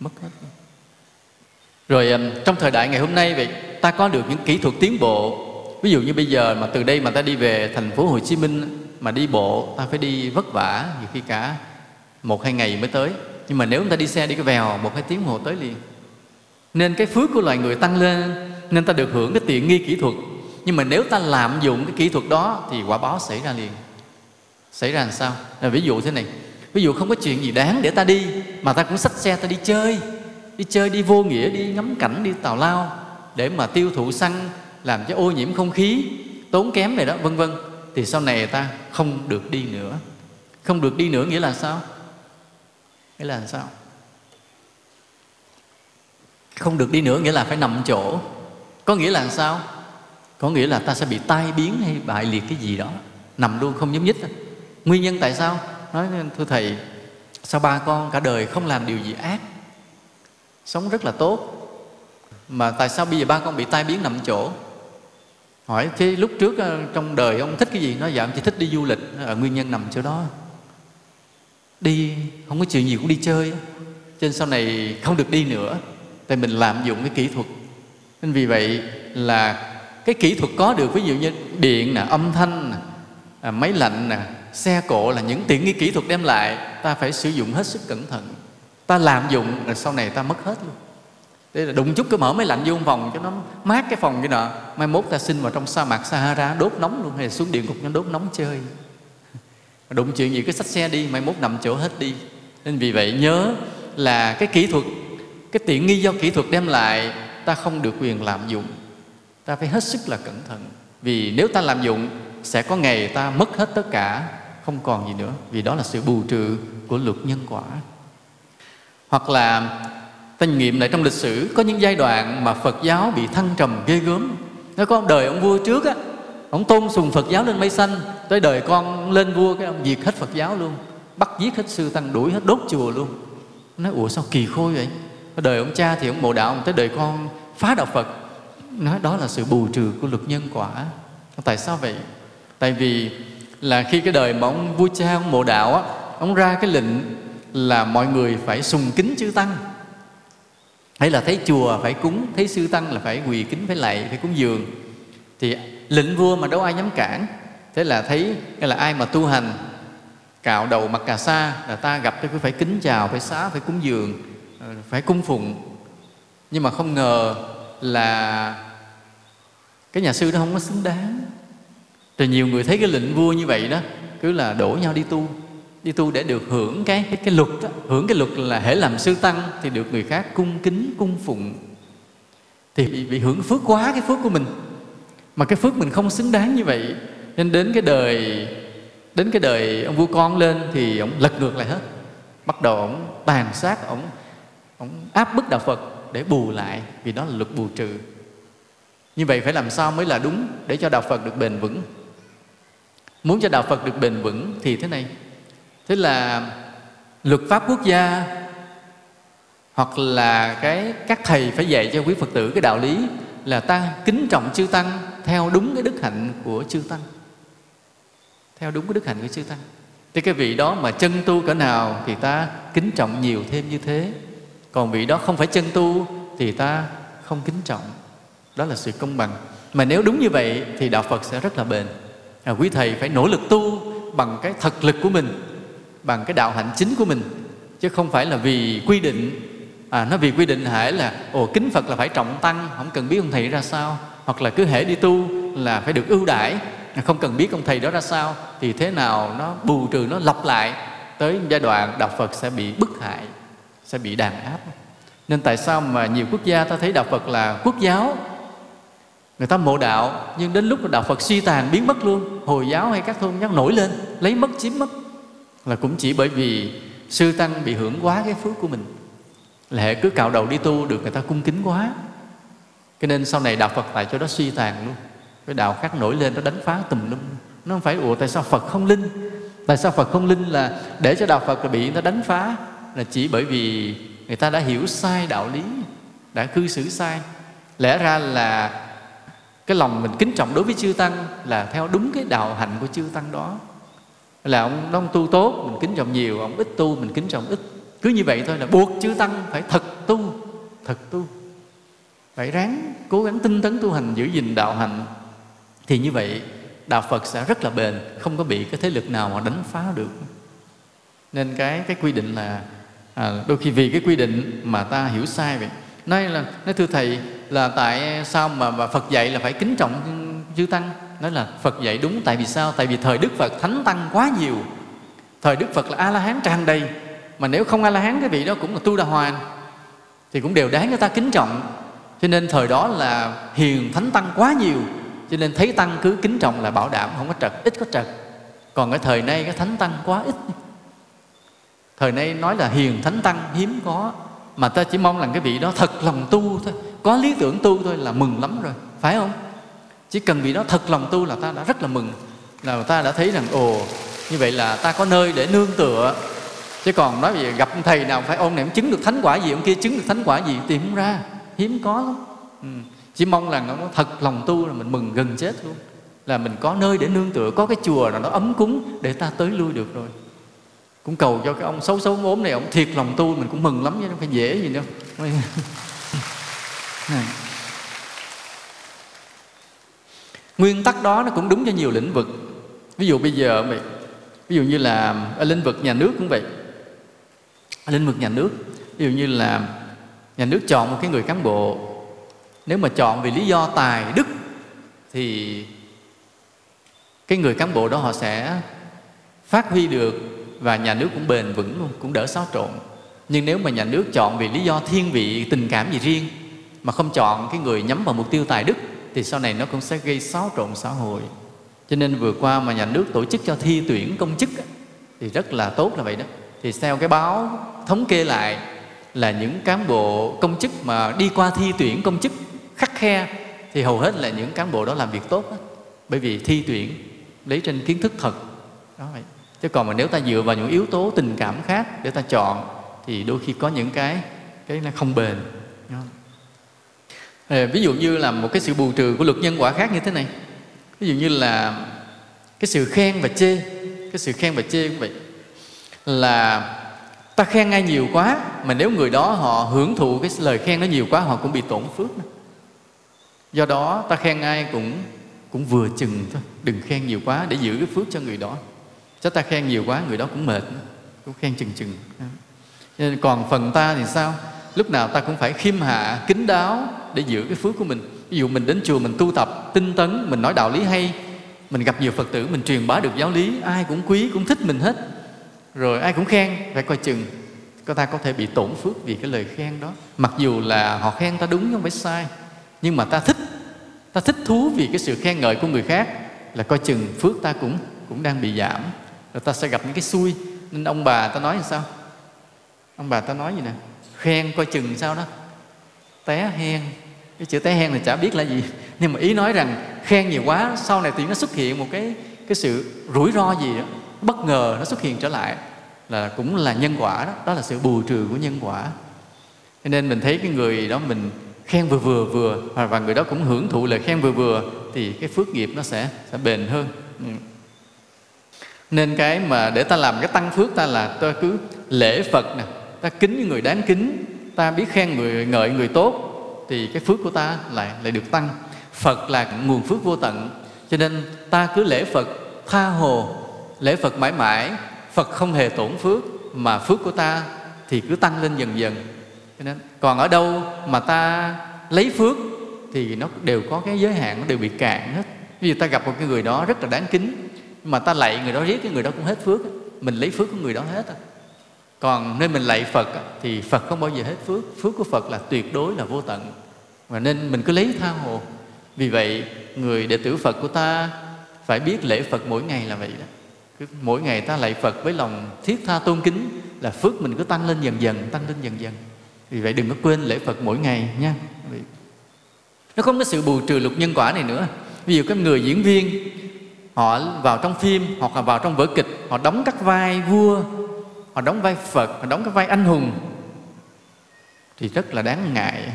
mất hết luôn rồi um, trong thời đại ngày hôm nay vậy, ta có được những kỹ thuật tiến bộ. Ví dụ như bây giờ mà từ đây mà ta đi về thành phố Hồ Chí Minh, mà đi bộ, ta phải đi vất vả nhiều khi cả một hai ngày mới tới. Nhưng mà nếu chúng ta đi xe đi cái vèo một hai tiếng hồ tới liền. Nên cái phước của loài người tăng lên, nên ta được hưởng cái tiện nghi kỹ thuật. Nhưng mà nếu ta lạm dụng cái kỹ thuật đó thì quả báo xảy ra liền. Xảy ra làm sao? Là ví dụ thế này. Ví dụ không có chuyện gì đáng để ta đi, mà ta cũng xách xe ta đi chơi đi chơi, đi vô nghĩa, đi ngắm cảnh, đi tào lao để mà tiêu thụ xăng, làm cho ô nhiễm không khí, tốn kém này đó, vân vân. Thì sau này ta không được đi nữa. Không được đi nữa nghĩa là sao? Nghĩa là sao? Không được đi nữa nghĩa là phải nằm chỗ. Có nghĩa là sao? Có nghĩa là ta sẽ bị tai biến hay bại liệt cái gì đó. Nằm luôn không nhúc nhích. Nguyên nhân tại sao? Nói, thưa thầy, sao ba con cả đời không làm điều gì ác? Sống rất là tốt. Mà tại sao bây giờ ba con bị tai biến nằm chỗ? Hỏi, thế lúc trước ờ, trong đời ông thích cái gì? Nó dạ ông chỉ thích đi du lịch ở nguyên nhân nằm chỗ đó. Đi, không có chuyện gì cũng đi chơi cho nên sau này không được đi nữa, tại mình lạm dụng cái kỹ thuật. Nên vì vậy là cái kỹ thuật có được, ví dụ như điện nè, âm thanh nè à, máy lạnh nè, xe cộ là những tiện nghi kỹ thuật đem lại, ta phải sử dụng hết sức cẩn thận ta lạm dụng, rồi sau này ta mất hết luôn. Đây là đụng chút cứ mở máy lạnh vô phòng, cho nó mát cái phòng cái nọ. Mai mốt ta sinh vào trong sa mạc Sahara, đốt nóng luôn, hay xuống địa ngục nó đốt nóng chơi. Đụng chuyện gì cứ xách xe đi, mai mốt nằm chỗ hết đi. Nên vì vậy nhớ là cái kỹ thuật, cái tiện nghi do kỹ thuật đem lại, ta không được quyền lạm dụng. Ta phải hết sức là cẩn thận, vì nếu ta lạm dụng, sẽ có ngày ta mất hết tất cả, không còn gì nữa. Vì đó là sự bù trừ của luật nhân quả hoặc là ta nghiệm lại trong lịch sử, có những giai đoạn mà Phật giáo bị thăng trầm ghê gớm. Nó có đời ông vua trước á, ông tôn sùng Phật giáo lên mây xanh, tới đời con lên vua, cái ông diệt hết Phật giáo luôn, bắt giết hết sư tăng, đuổi hết đốt chùa luôn. Nói, ủa, sao kỳ khôi vậy? Đời ông cha thì ông mộ đạo ông tới đời con phá đạo Phật. Nói, đó là sự bù trừ của luật nhân quả. Tại sao vậy? Tại vì là khi cái đời mà ông vua cha, ông mộ đạo á, ông ra cái lệnh là mọi người phải sùng kính chư tăng. Hay là thấy chùa phải cúng, thấy sư tăng là phải quỳ kính, phải lạy, phải cúng dường. Thì lệnh vua mà đâu ai dám cản. Thế là thấy là ai mà tu hành, cạo đầu mặt cà sa là ta gặp thì cứ phải kính chào, phải xá, phải cúng dường ờ, phải cung phụng. Nhưng mà không ngờ là cái nhà sư đó không có xứng đáng. Rồi nhiều người thấy cái lệnh vua như vậy đó, cứ là đổ nhau đi tu đi tu để được hưởng cái cái, cái luật đó. hưởng cái luật là hễ làm sư tăng thì được người khác cung kính cung phụng. Thì bị, bị hưởng phước quá cái phước của mình. Mà cái phước mình không xứng đáng như vậy. Nên đến cái đời đến cái đời ông vua con lên thì ông lật ngược lại hết. Bắt đầu ông tàn sát ông ông áp bức đạo phật để bù lại vì đó là luật bù trừ. Như vậy phải làm sao mới là đúng để cho đạo phật được bền vững? Muốn cho đạo phật được bền vững thì thế này thế là luật pháp quốc gia hoặc là cái các thầy phải dạy cho quý phật tử cái đạo lý là ta kính trọng chư tăng theo đúng cái đức hạnh của chư tăng. Theo đúng cái đức hạnh của chư tăng. Thì cái vị đó mà chân tu cỡ nào thì ta kính trọng nhiều thêm như thế. Còn vị đó không phải chân tu thì ta không kính trọng. Đó là sự công bằng. Mà nếu đúng như vậy thì đạo phật sẽ rất là bền. À, quý thầy phải nỗ lực tu bằng cái thực lực của mình bằng cái đạo hạnh chính của mình chứ không phải là vì quy định. À, nó vì quy định hễ là ồ kính phật là phải trọng tăng không cần biết ông thầy ra sao. Hoặc là cứ hễ đi tu là phải được ưu đãi không cần biết ông thầy đó ra sao thì thế nào nó bù trừ nó lặp lại tới giai đoạn đạo phật sẽ bị bức hại sẽ bị đàn áp. Nên tại sao mà nhiều quốc gia ta thấy đạo phật là quốc giáo? Người ta mộ đạo nhưng đến lúc đạo phật suy tàn biến mất luôn hồi giáo hay các tôn giáo nổi lên lấy mất chiếm mất là cũng chỉ bởi vì sư tăng bị hưởng quá cái phước của mình. Lẽ cứ cạo đầu đi tu được người ta cung kính quá. Cho nên sau này đạo phật tại chỗ đó suy tàn luôn. Cái đạo khác nổi lên nó đánh phá tùm lum. Nó không phải, ủa, tại sao phật không linh? Tại sao phật không linh là để cho đạo phật bị nó đánh phá? Là chỉ bởi vì người ta đã hiểu sai đạo lý, đã cư xử sai. Lẽ ra là cái lòng mình kính trọng đối với chư tăng là theo đúng cái đạo hạnh của chư tăng đó là ông ông tu tốt mình kính trọng nhiều ông ít tu mình kính trọng ít. Cứ như vậy thôi là buộc chư tăng phải thật tu thật tu. Phải ráng cố gắng tinh tấn tu hành giữ gìn đạo hạnh. Thì như vậy đạo Phật sẽ rất là bền không có bị cái thế lực nào mà đánh phá được. Nên cái cái quy định là à, đôi khi vì cái quy định mà ta hiểu sai vậy. Nói là nói thưa thầy là tại sao mà, mà Phật dạy là phải kính trọng chư tăng? Nói là Phật dạy đúng tại vì sao? Tại vì thời Đức Phật thánh tăng quá nhiều. Thời Đức Phật là A La Hán tràn đầy. Mà nếu không A La Hán cái vị đó cũng là tu đà hoàn thì cũng đều đáng cho ta kính trọng. Cho nên thời đó là hiền, thánh tăng quá nhiều. Cho nên thấy tăng cứ kính trọng là bảo đảm, không có trật, ít có trật. Còn cái thời nay cái thánh tăng quá ít. Thời nay nói là hiền, thánh tăng hiếm có. Mà ta chỉ mong là cái vị đó thật lòng tu thôi. Có lý tưởng tu thôi là mừng lắm rồi. Phải không? Chỉ cần vì đó thật lòng tu là ta đã rất là mừng, là ta đã thấy rằng, ồ, như vậy là ta có nơi để nương tựa. Chứ còn nói về gặp thầy nào phải ông này chứng được thánh quả gì, ông kia chứng được thánh quả gì tìm không ra, hiếm có lắm. Ừ. chỉ mong là nó thật lòng tu là mình mừng gần chết luôn. Là mình có nơi để nương tựa, có cái chùa nào nó ấm cúng để ta tới lui được rồi. Cũng cầu cho cái ông xấu xấu ốm này, ông thiệt lòng tu, mình cũng mừng lắm chứ không phải dễ gì đâu. nguyên tắc đó nó cũng đúng cho nhiều lĩnh vực. Ví dụ bây giờ vậy ví dụ như là ở lĩnh vực nhà nước cũng vậy. Ở lĩnh vực nhà nước, ví dụ như là nhà nước chọn một cái người cán bộ. Nếu mà chọn vì lý do tài đức, thì cái người cán bộ đó họ sẽ phát huy được và nhà nước cũng bền vững luôn, cũng đỡ xáo trộn. Nhưng nếu mà nhà nước chọn vì lý do thiên vị, tình cảm gì riêng, mà không chọn cái người nhắm vào mục tiêu tài đức thì sau này nó cũng sẽ gây xáo trộn xã hội. Cho nên vừa qua mà nhà nước tổ chức cho thi tuyển công chức thì rất là tốt là vậy đó. Thì theo cái báo thống kê lại là những cán bộ công chức mà đi qua thi tuyển công chức khắc khe, thì hầu hết là những cán bộ đó làm việc tốt đó. bởi vì thi tuyển lấy trên kiến thức thật. Đó vậy. Chứ còn mà nếu ta dựa vào những yếu tố tình cảm khác để ta chọn, thì đôi khi có những cái cái nó không bền. Ờ, ví dụ như là một cái sự bù trừ của luật nhân quả khác như thế này. Ví dụ như là cái sự khen và chê, cái sự khen và chê cũng vậy. Là ta khen ai nhiều quá, mà nếu người đó họ hưởng thụ cái lời khen nó nhiều quá, họ cũng bị tổn phước do đó, ta khen ai cũng cũng vừa chừng thôi, đừng khen nhiều quá để giữ cái phước cho người đó. Chứ ta khen nhiều quá, người đó cũng mệt cũng khen chừng chừng. Nên còn phần ta thì sao? Lúc nào ta cũng phải khiêm hạ kính đáo để giữ cái phước của mình. Ví dụ mình đến chùa mình tu tập, tinh tấn, mình nói đạo lý hay, mình gặp nhiều phật tử, mình truyền bá được giáo lý, ai cũng quý, cũng thích mình hết. Rồi ai cũng khen, phải coi chừng, có ta có thể bị tổn phước vì cái lời khen đó. Mặc dù là họ khen ta đúng không phải sai. Nhưng mà ta thích ta thích thú vì cái sự khen ngợi của người khác, là coi chừng phước ta cũng cũng đang bị giảm. Rồi ta sẽ gặp những cái xui. Nên ông bà ta nói như sao? Ông bà ta nói gì nè? Khen coi chừng sao đó. Té hen cái chữ té hen thì chả biết là gì. Nhưng mà ý nói rằng khen nhiều quá, sau này thì nó xuất hiện một cái cái sự rủi ro gì đó, bất ngờ nó xuất hiện trở lại, là cũng là nhân quả đó. Đó là sự bù trừ của nhân quả. Cho nên mình thấy cái người đó mình khen vừa vừa vừa, và người đó cũng hưởng thụ lời khen vừa vừa, thì cái phước nghiệp nó sẽ sẽ bền hơn. Ừ. Nên cái mà để ta làm cái tăng phước ta là ta cứ lễ phật nè, ta kính người đáng kính, ta biết khen người, ngợi người tốt thì cái phước của ta lại lại được tăng. Phật là nguồn phước vô tận. Cho nên ta cứ lễ phật, tha hồ, lễ phật mãi mãi. Phật không hề tổn phước, mà phước của ta thì cứ tăng lên dần dần. Cho nên, còn ở đâu mà ta lấy phước thì nó đều có cái giới hạn, nó đều bị cạn hết. Ví dụ ta gặp một cái người đó rất là đáng kính, mà ta lạy người đó, riết cái người đó cũng hết phước mình lấy phước của người đó hết à còn nên mình lạy phật thì phật không bao giờ hết phước. Phước của phật là tuyệt đối là vô tận. Và nên mình cứ lấy tha hồ. Vì vậy, người đệ tử phật của ta phải biết lễ phật mỗi ngày là vậy đó. Cứ mỗi ngày ta lạy phật với lòng thiết tha tôn kính là phước mình cứ tăng lên dần dần, tăng lên dần dần. Vì vậy đừng có quên lễ phật mỗi ngày nha. Nó không có sự bù trừ luật nhân quả này nữa. Ví dụ các người diễn viên, họ vào trong phim, hoặc là vào trong vở kịch, họ đóng các vai vua họ đóng vai phật, họ đóng cái vai anh hùng. Thì rất là đáng ngại.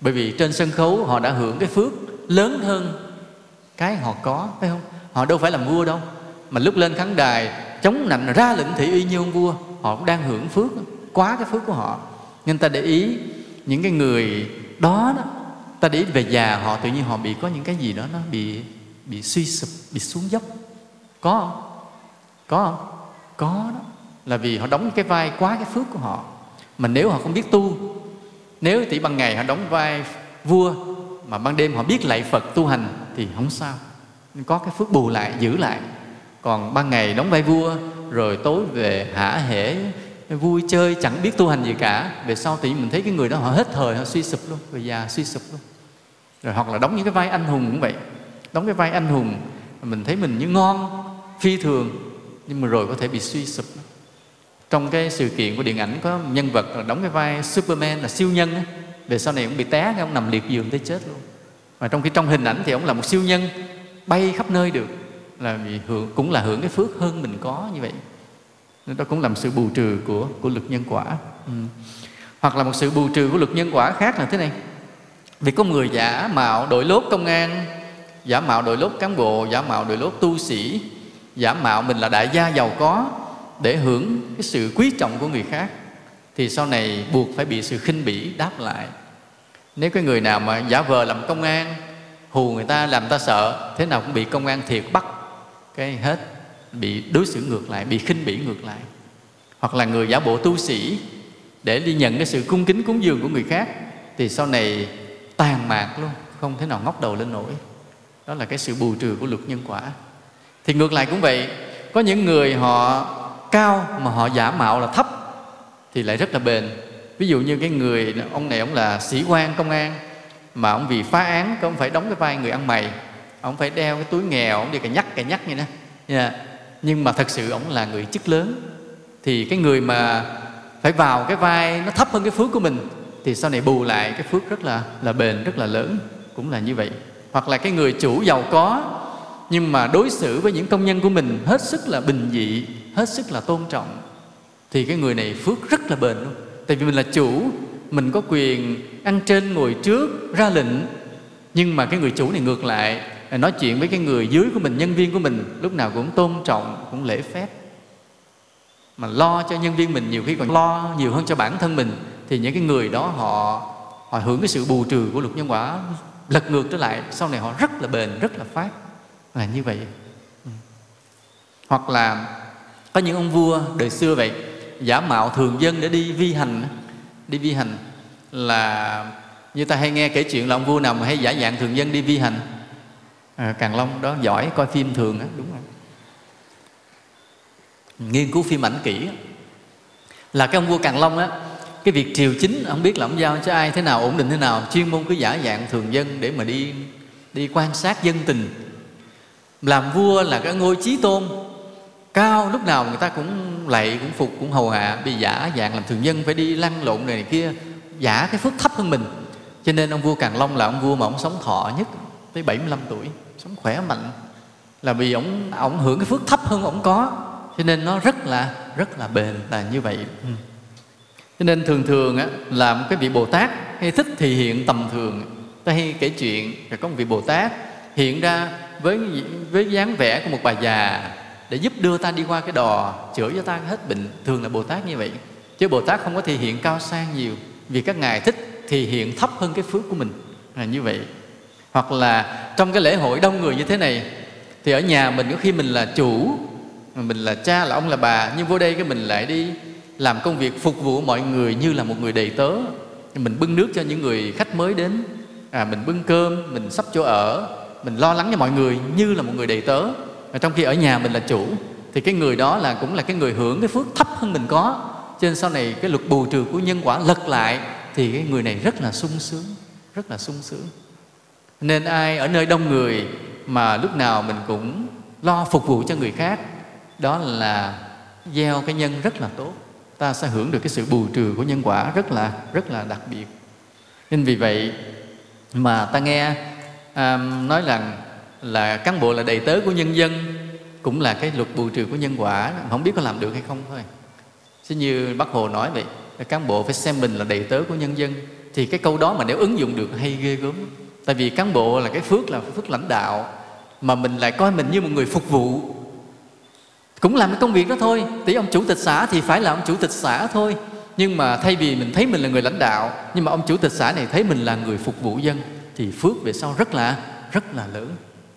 Bởi vì trên sân khấu họ đã hưởng cái phước lớn hơn cái họ có, phải không? Họ đâu phải làm vua đâu. Mà lúc lên khán đài, chống nạnh ra lệnh thị uy như ông vua, họ cũng đang hưởng phước, quá cái phước của họ. Nhưng ta để ý những cái người đó đó, ta để ý về già họ, tự nhiên họ bị có những cái gì đó nó bị bị suy sụp, bị xuống dốc. Có không? Có không? Có đó là vì họ đóng cái vai quá cái phước của họ. Mà nếu họ không biết tu, nếu tỷ ban ngày họ đóng vai vua mà ban đêm họ biết lạy Phật tu hành thì không sao. Có cái phước bù lại, giữ lại. Còn ban ngày đóng vai vua, rồi tối về hả hễ, vui chơi, chẳng biết tu hành gì cả. Về sau thì mình thấy cái người đó họ hết thời, họ suy sụp luôn về già suy sụp luôn. Rồi hoặc là đóng những cái vai anh hùng cũng vậy. Đóng cái vai anh hùng, mình thấy mình như ngon, phi thường, nhưng mà rồi có thể bị suy sụp trong cái sự kiện của điện ảnh có nhân vật là đóng cái vai Superman là siêu nhân về sau này cũng bị té ông nằm liệt giường tới chết luôn. Và trong khi trong hình ảnh thì ông là một siêu nhân, bay khắp nơi được, là vì hưởng, cũng là hưởng cái phước hơn mình có như vậy. Nên đó cũng làm sự bù trừ của của lực nhân quả. Ừ. hoặc là một sự bù trừ của lực nhân quả khác là thế này. Vì có người giả mạo đội lốt công an, giả mạo đội lốt cán bộ, giả mạo đội lốt tu sĩ, giả mạo mình là đại gia giàu có để hưởng cái sự quý trọng của người khác, thì sau này buộc phải bị sự khinh bỉ đáp lại. Nếu cái người nào mà giả vờ làm công an, hù người ta làm ta sợ, thế nào cũng bị công an thiệt bắt, cái hết, bị đối xử ngược lại, bị khinh bỉ ngược lại. Hoặc là người giả bộ tu sĩ, để đi nhận cái sự cung kính cúng dường của người khác, thì sau này tàn mạc luôn, không thể nào ngóc đầu lên nổi. Đó là cái sự bù trừ của luật nhân quả. Thì ngược lại cũng vậy, có những người họ cao mà họ giả mạo là thấp thì lại rất là bền. Ví dụ như cái người, ông này ông là sĩ quan công an mà ông vì phá án có ông phải đóng cái vai người ăn mày, ông phải đeo cái túi nghèo, ông đi cà nhắc cà nhắc như đó. Yeah. nhưng mà thật sự ông là người chức lớn thì cái người mà phải vào cái vai nó thấp hơn cái phước của mình thì sau này bù lại cái phước rất là là bền, rất là lớn, cũng là như vậy. Hoặc là cái người chủ giàu có nhưng mà đối xử với những công nhân của mình hết sức là bình dị hết sức là tôn trọng, thì cái người này phước rất là bền luôn. Tại vì mình là chủ, mình có quyền ăn trên ngồi trước, ra lệnh. Nhưng mà cái người chủ này ngược lại, nói chuyện với cái người dưới của mình, nhân viên của mình, lúc nào cũng tôn trọng, cũng lễ phép. Mà lo cho nhân viên mình nhiều khi còn lo nhiều hơn cho bản thân mình, thì những cái người đó họ họ hưởng cái sự bù trừ của luật nhân quả lật ngược trở lại. Sau này họ rất là bền, rất là phát. Là như vậy. Ừ. Hoặc là có những ông vua đời xưa vậy giả mạo thường dân để đi vi hành đi vi hành là như ta hay nghe kể chuyện là ông vua nào mà hay giả dạng thường dân đi vi hành. À, càng long đó giỏi coi phim thường á đúng rồi. Nghiên cứu phim ảnh kỹ là cái ông vua càng long á cái việc triều chính không biết là ông giao cho ai thế nào ổn định thế nào chuyên môn cứ giả dạng thường dân để mà đi đi quan sát dân tình. Làm vua là cái ngôi chí tôn cao lúc nào người ta cũng lạy cũng phục cũng hầu hạ bị giả dạng làm thường dân phải đi lăn lộn này, này kia giả cái phước thấp hơn mình. Cho nên ông vua Càng Long là ông vua mà ông sống thọ nhất tới 75 tuổi sống khỏe mạnh. Là vì ông ông hưởng cái phước thấp hơn ông có. Cho nên nó rất là rất là bền là như vậy. Ừ. cho nên thường thường á làm cái vị Bồ Tát hay thích thì hiện tầm thường. Ta hay kể chuyện là có một vị Bồ Tát hiện ra với với dáng vẻ của một bà già để giúp đưa ta đi qua cái đò chữa cho ta hết bệnh thường là Bồ Tát như vậy. Chứ Bồ Tát không có thể hiện cao sang nhiều vì các ngài thích thì hiện thấp hơn cái phước của mình là như vậy. Hoặc là trong cái lễ hội đông người như thế này thì ở nhà mình có khi mình là chủ mình là cha là ông là bà nhưng vô đây cái mình lại đi làm công việc phục vụ mọi người như là một người đầy tớ. Mình bưng nước cho những người khách mới đến à, mình bưng cơm mình sắp chỗ ở mình lo lắng cho mọi người như là một người đầy tớ mà trong khi ở nhà mình là chủ thì cái người đó là cũng là cái người hưởng cái phước thấp hơn mình có. Cho nên sau này cái luật bù trừ của nhân quả lật lại thì cái người này rất là sung sướng rất là sung sướng. Nên ai ở nơi đông người mà lúc nào mình cũng lo phục vụ cho người khác đó là gieo cái nhân rất là tốt. Ta sẽ hưởng được cái sự bù trừ của nhân quả rất là rất là đặc biệt. Nên vì vậy mà ta nghe à, nói rằng là cán bộ là đầy tớ của nhân dân, cũng là cái luật bù trừ của nhân quả không biết có làm được hay không thôi. Chứ như bác hồ nói vậy cán bộ phải xem mình là đầy tớ của nhân dân, thì cái câu đó mà nếu ứng dụng được hay ghê gớm. Tại vì cán bộ là cái phước là phước lãnh đạo, mà mình lại coi mình như một người phục vụ. Cũng làm cái công việc đó thôi. Tí ông chủ tịch xã thì phải là ông chủ tịch xã thôi. Nhưng mà thay vì mình thấy mình là người lãnh đạo, nhưng mà ông chủ tịch xã này thấy mình là người phục vụ dân, thì phước về sau rất là rất là lớn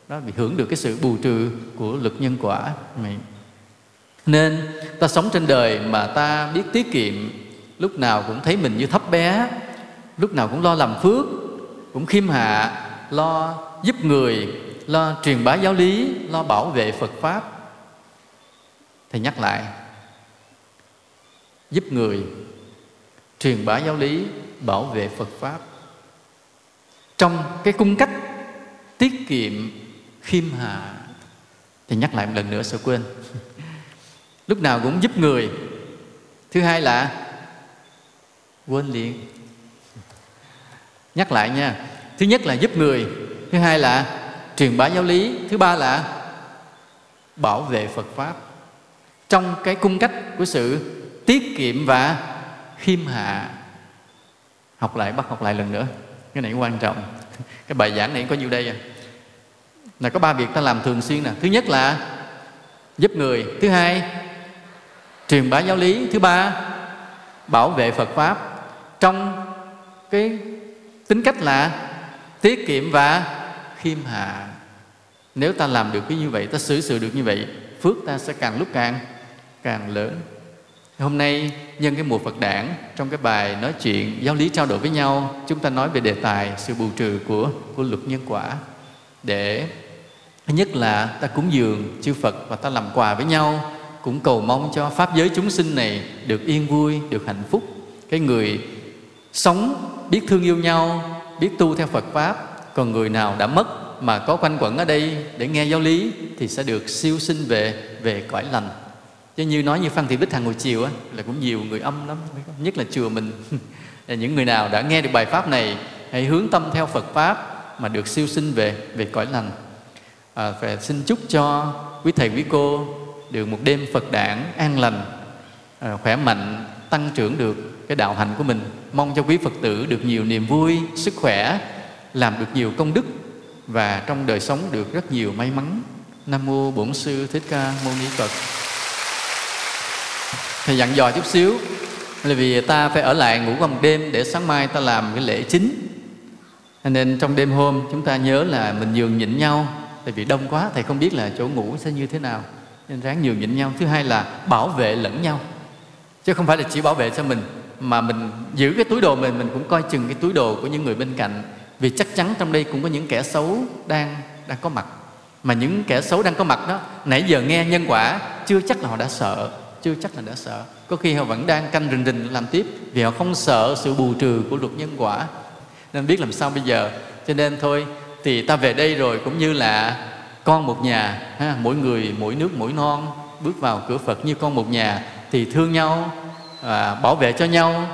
đó bị hưởng được cái sự bù trừ của lực nhân quả. Nên ta sống trên đời mà ta biết tiết kiệm, lúc nào cũng thấy mình như thấp bé, lúc nào cũng lo làm phước, cũng khiêm hạ, lo giúp người, lo truyền bá giáo lý, lo bảo vệ phật pháp. Thầy nhắc lại, giúp người, truyền bá giáo lý, bảo vệ phật pháp. Trong cái cung cách tiết kiệm khiêm hạ thì nhắc lại một lần nữa sợ quên. Lúc nào cũng giúp người. Thứ hai là quên liền. Nhắc lại nha. Thứ nhất là giúp người, thứ hai là truyền bá giáo lý, thứ ba là bảo vệ phật pháp. Trong cái cung cách của sự tiết kiệm và khiêm hạ, học lại, bắt học lại lần nữa. Cái này quan trọng. Cái bài giảng này có nhiêu đây à? Là có ba việc ta làm thường xuyên nè. Thứ nhất là giúp người. Thứ hai, truyền bá giáo lý. Thứ ba, bảo vệ phật pháp. Trong cái tính cách là tiết kiệm và khiêm hạ. Nếu ta làm được cái như vậy, ta xử sự được như vậy, phước ta sẽ càng lúc càng càng lớn. Hôm nay, nhân cái mùa phật đản, trong cái bài nói chuyện giáo lý trao đổi với nhau, chúng ta nói về đề tài sự bù trừ của của luật nhân quả để thứ nhất là ta cúng dường chư phật và ta làm quà với nhau, cũng cầu mong cho pháp giới chúng sinh này được yên vui, được hạnh phúc. Cái người sống biết thương yêu nhau, biết tu theo phật pháp, còn người nào đã mất mà có quanh quẩn ở đây để nghe giáo lý thì sẽ được siêu sinh về về cõi lành. Chứ như nói như phan thị bích hằng hồi chiều á, là cũng nhiều người âm lắm nhất là chùa mình. Những người nào đã nghe được bài pháp này, hãy hướng tâm theo phật pháp mà được siêu sinh về về cõi lành à, và xin chúc cho quý thầy quý cô được một đêm phật đản an lành à, khỏe mạnh tăng trưởng được cái đạo hạnh của mình. Mong cho quý phật tử được nhiều niềm vui sức khỏe làm được nhiều công đức và trong đời sống được rất nhiều may mắn. Nam mô bổn sư thích ca mâu ni phật. Thầy dặn dò chút xíu là vì ta phải ở lại ngủ qua một đêm để sáng mai ta làm cái lễ chính. Nên trong đêm hôm chúng ta nhớ là mình nhường nhịn nhau tại vì đông quá, thầy không biết là chỗ ngủ sẽ như thế nào. Nên ráng nhường nhịn nhau. Thứ hai là bảo vệ lẫn nhau. Chứ không phải là chỉ bảo vệ cho mình, mà mình giữ cái túi đồ mình mình cũng coi chừng cái túi đồ của những người bên cạnh. Vì chắc chắn trong đây cũng có những kẻ xấu đang đang có mặt. Mà những kẻ xấu đang có mặt đó, nãy giờ nghe nhân quả, chưa chắc là họ đã sợ, chưa chắc là đã sợ. Có khi họ vẫn đang canh rình rình làm tiếp vì họ không sợ sự bù trừ của luật nhân quả. Nên biết làm sao bây giờ. Cho nên thôi thì ta về đây rồi cũng như là con một nhà ha, mỗi người mỗi nước mỗi non bước vào cửa Phật như con một nhà thì thương nhau à, bảo vệ cho nhau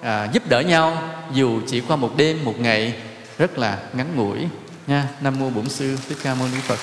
à, giúp đỡ nhau dù chỉ qua một đêm một ngày rất là ngắn ngủi nha. Nam mô bổn sư thích ca mâu ni phật.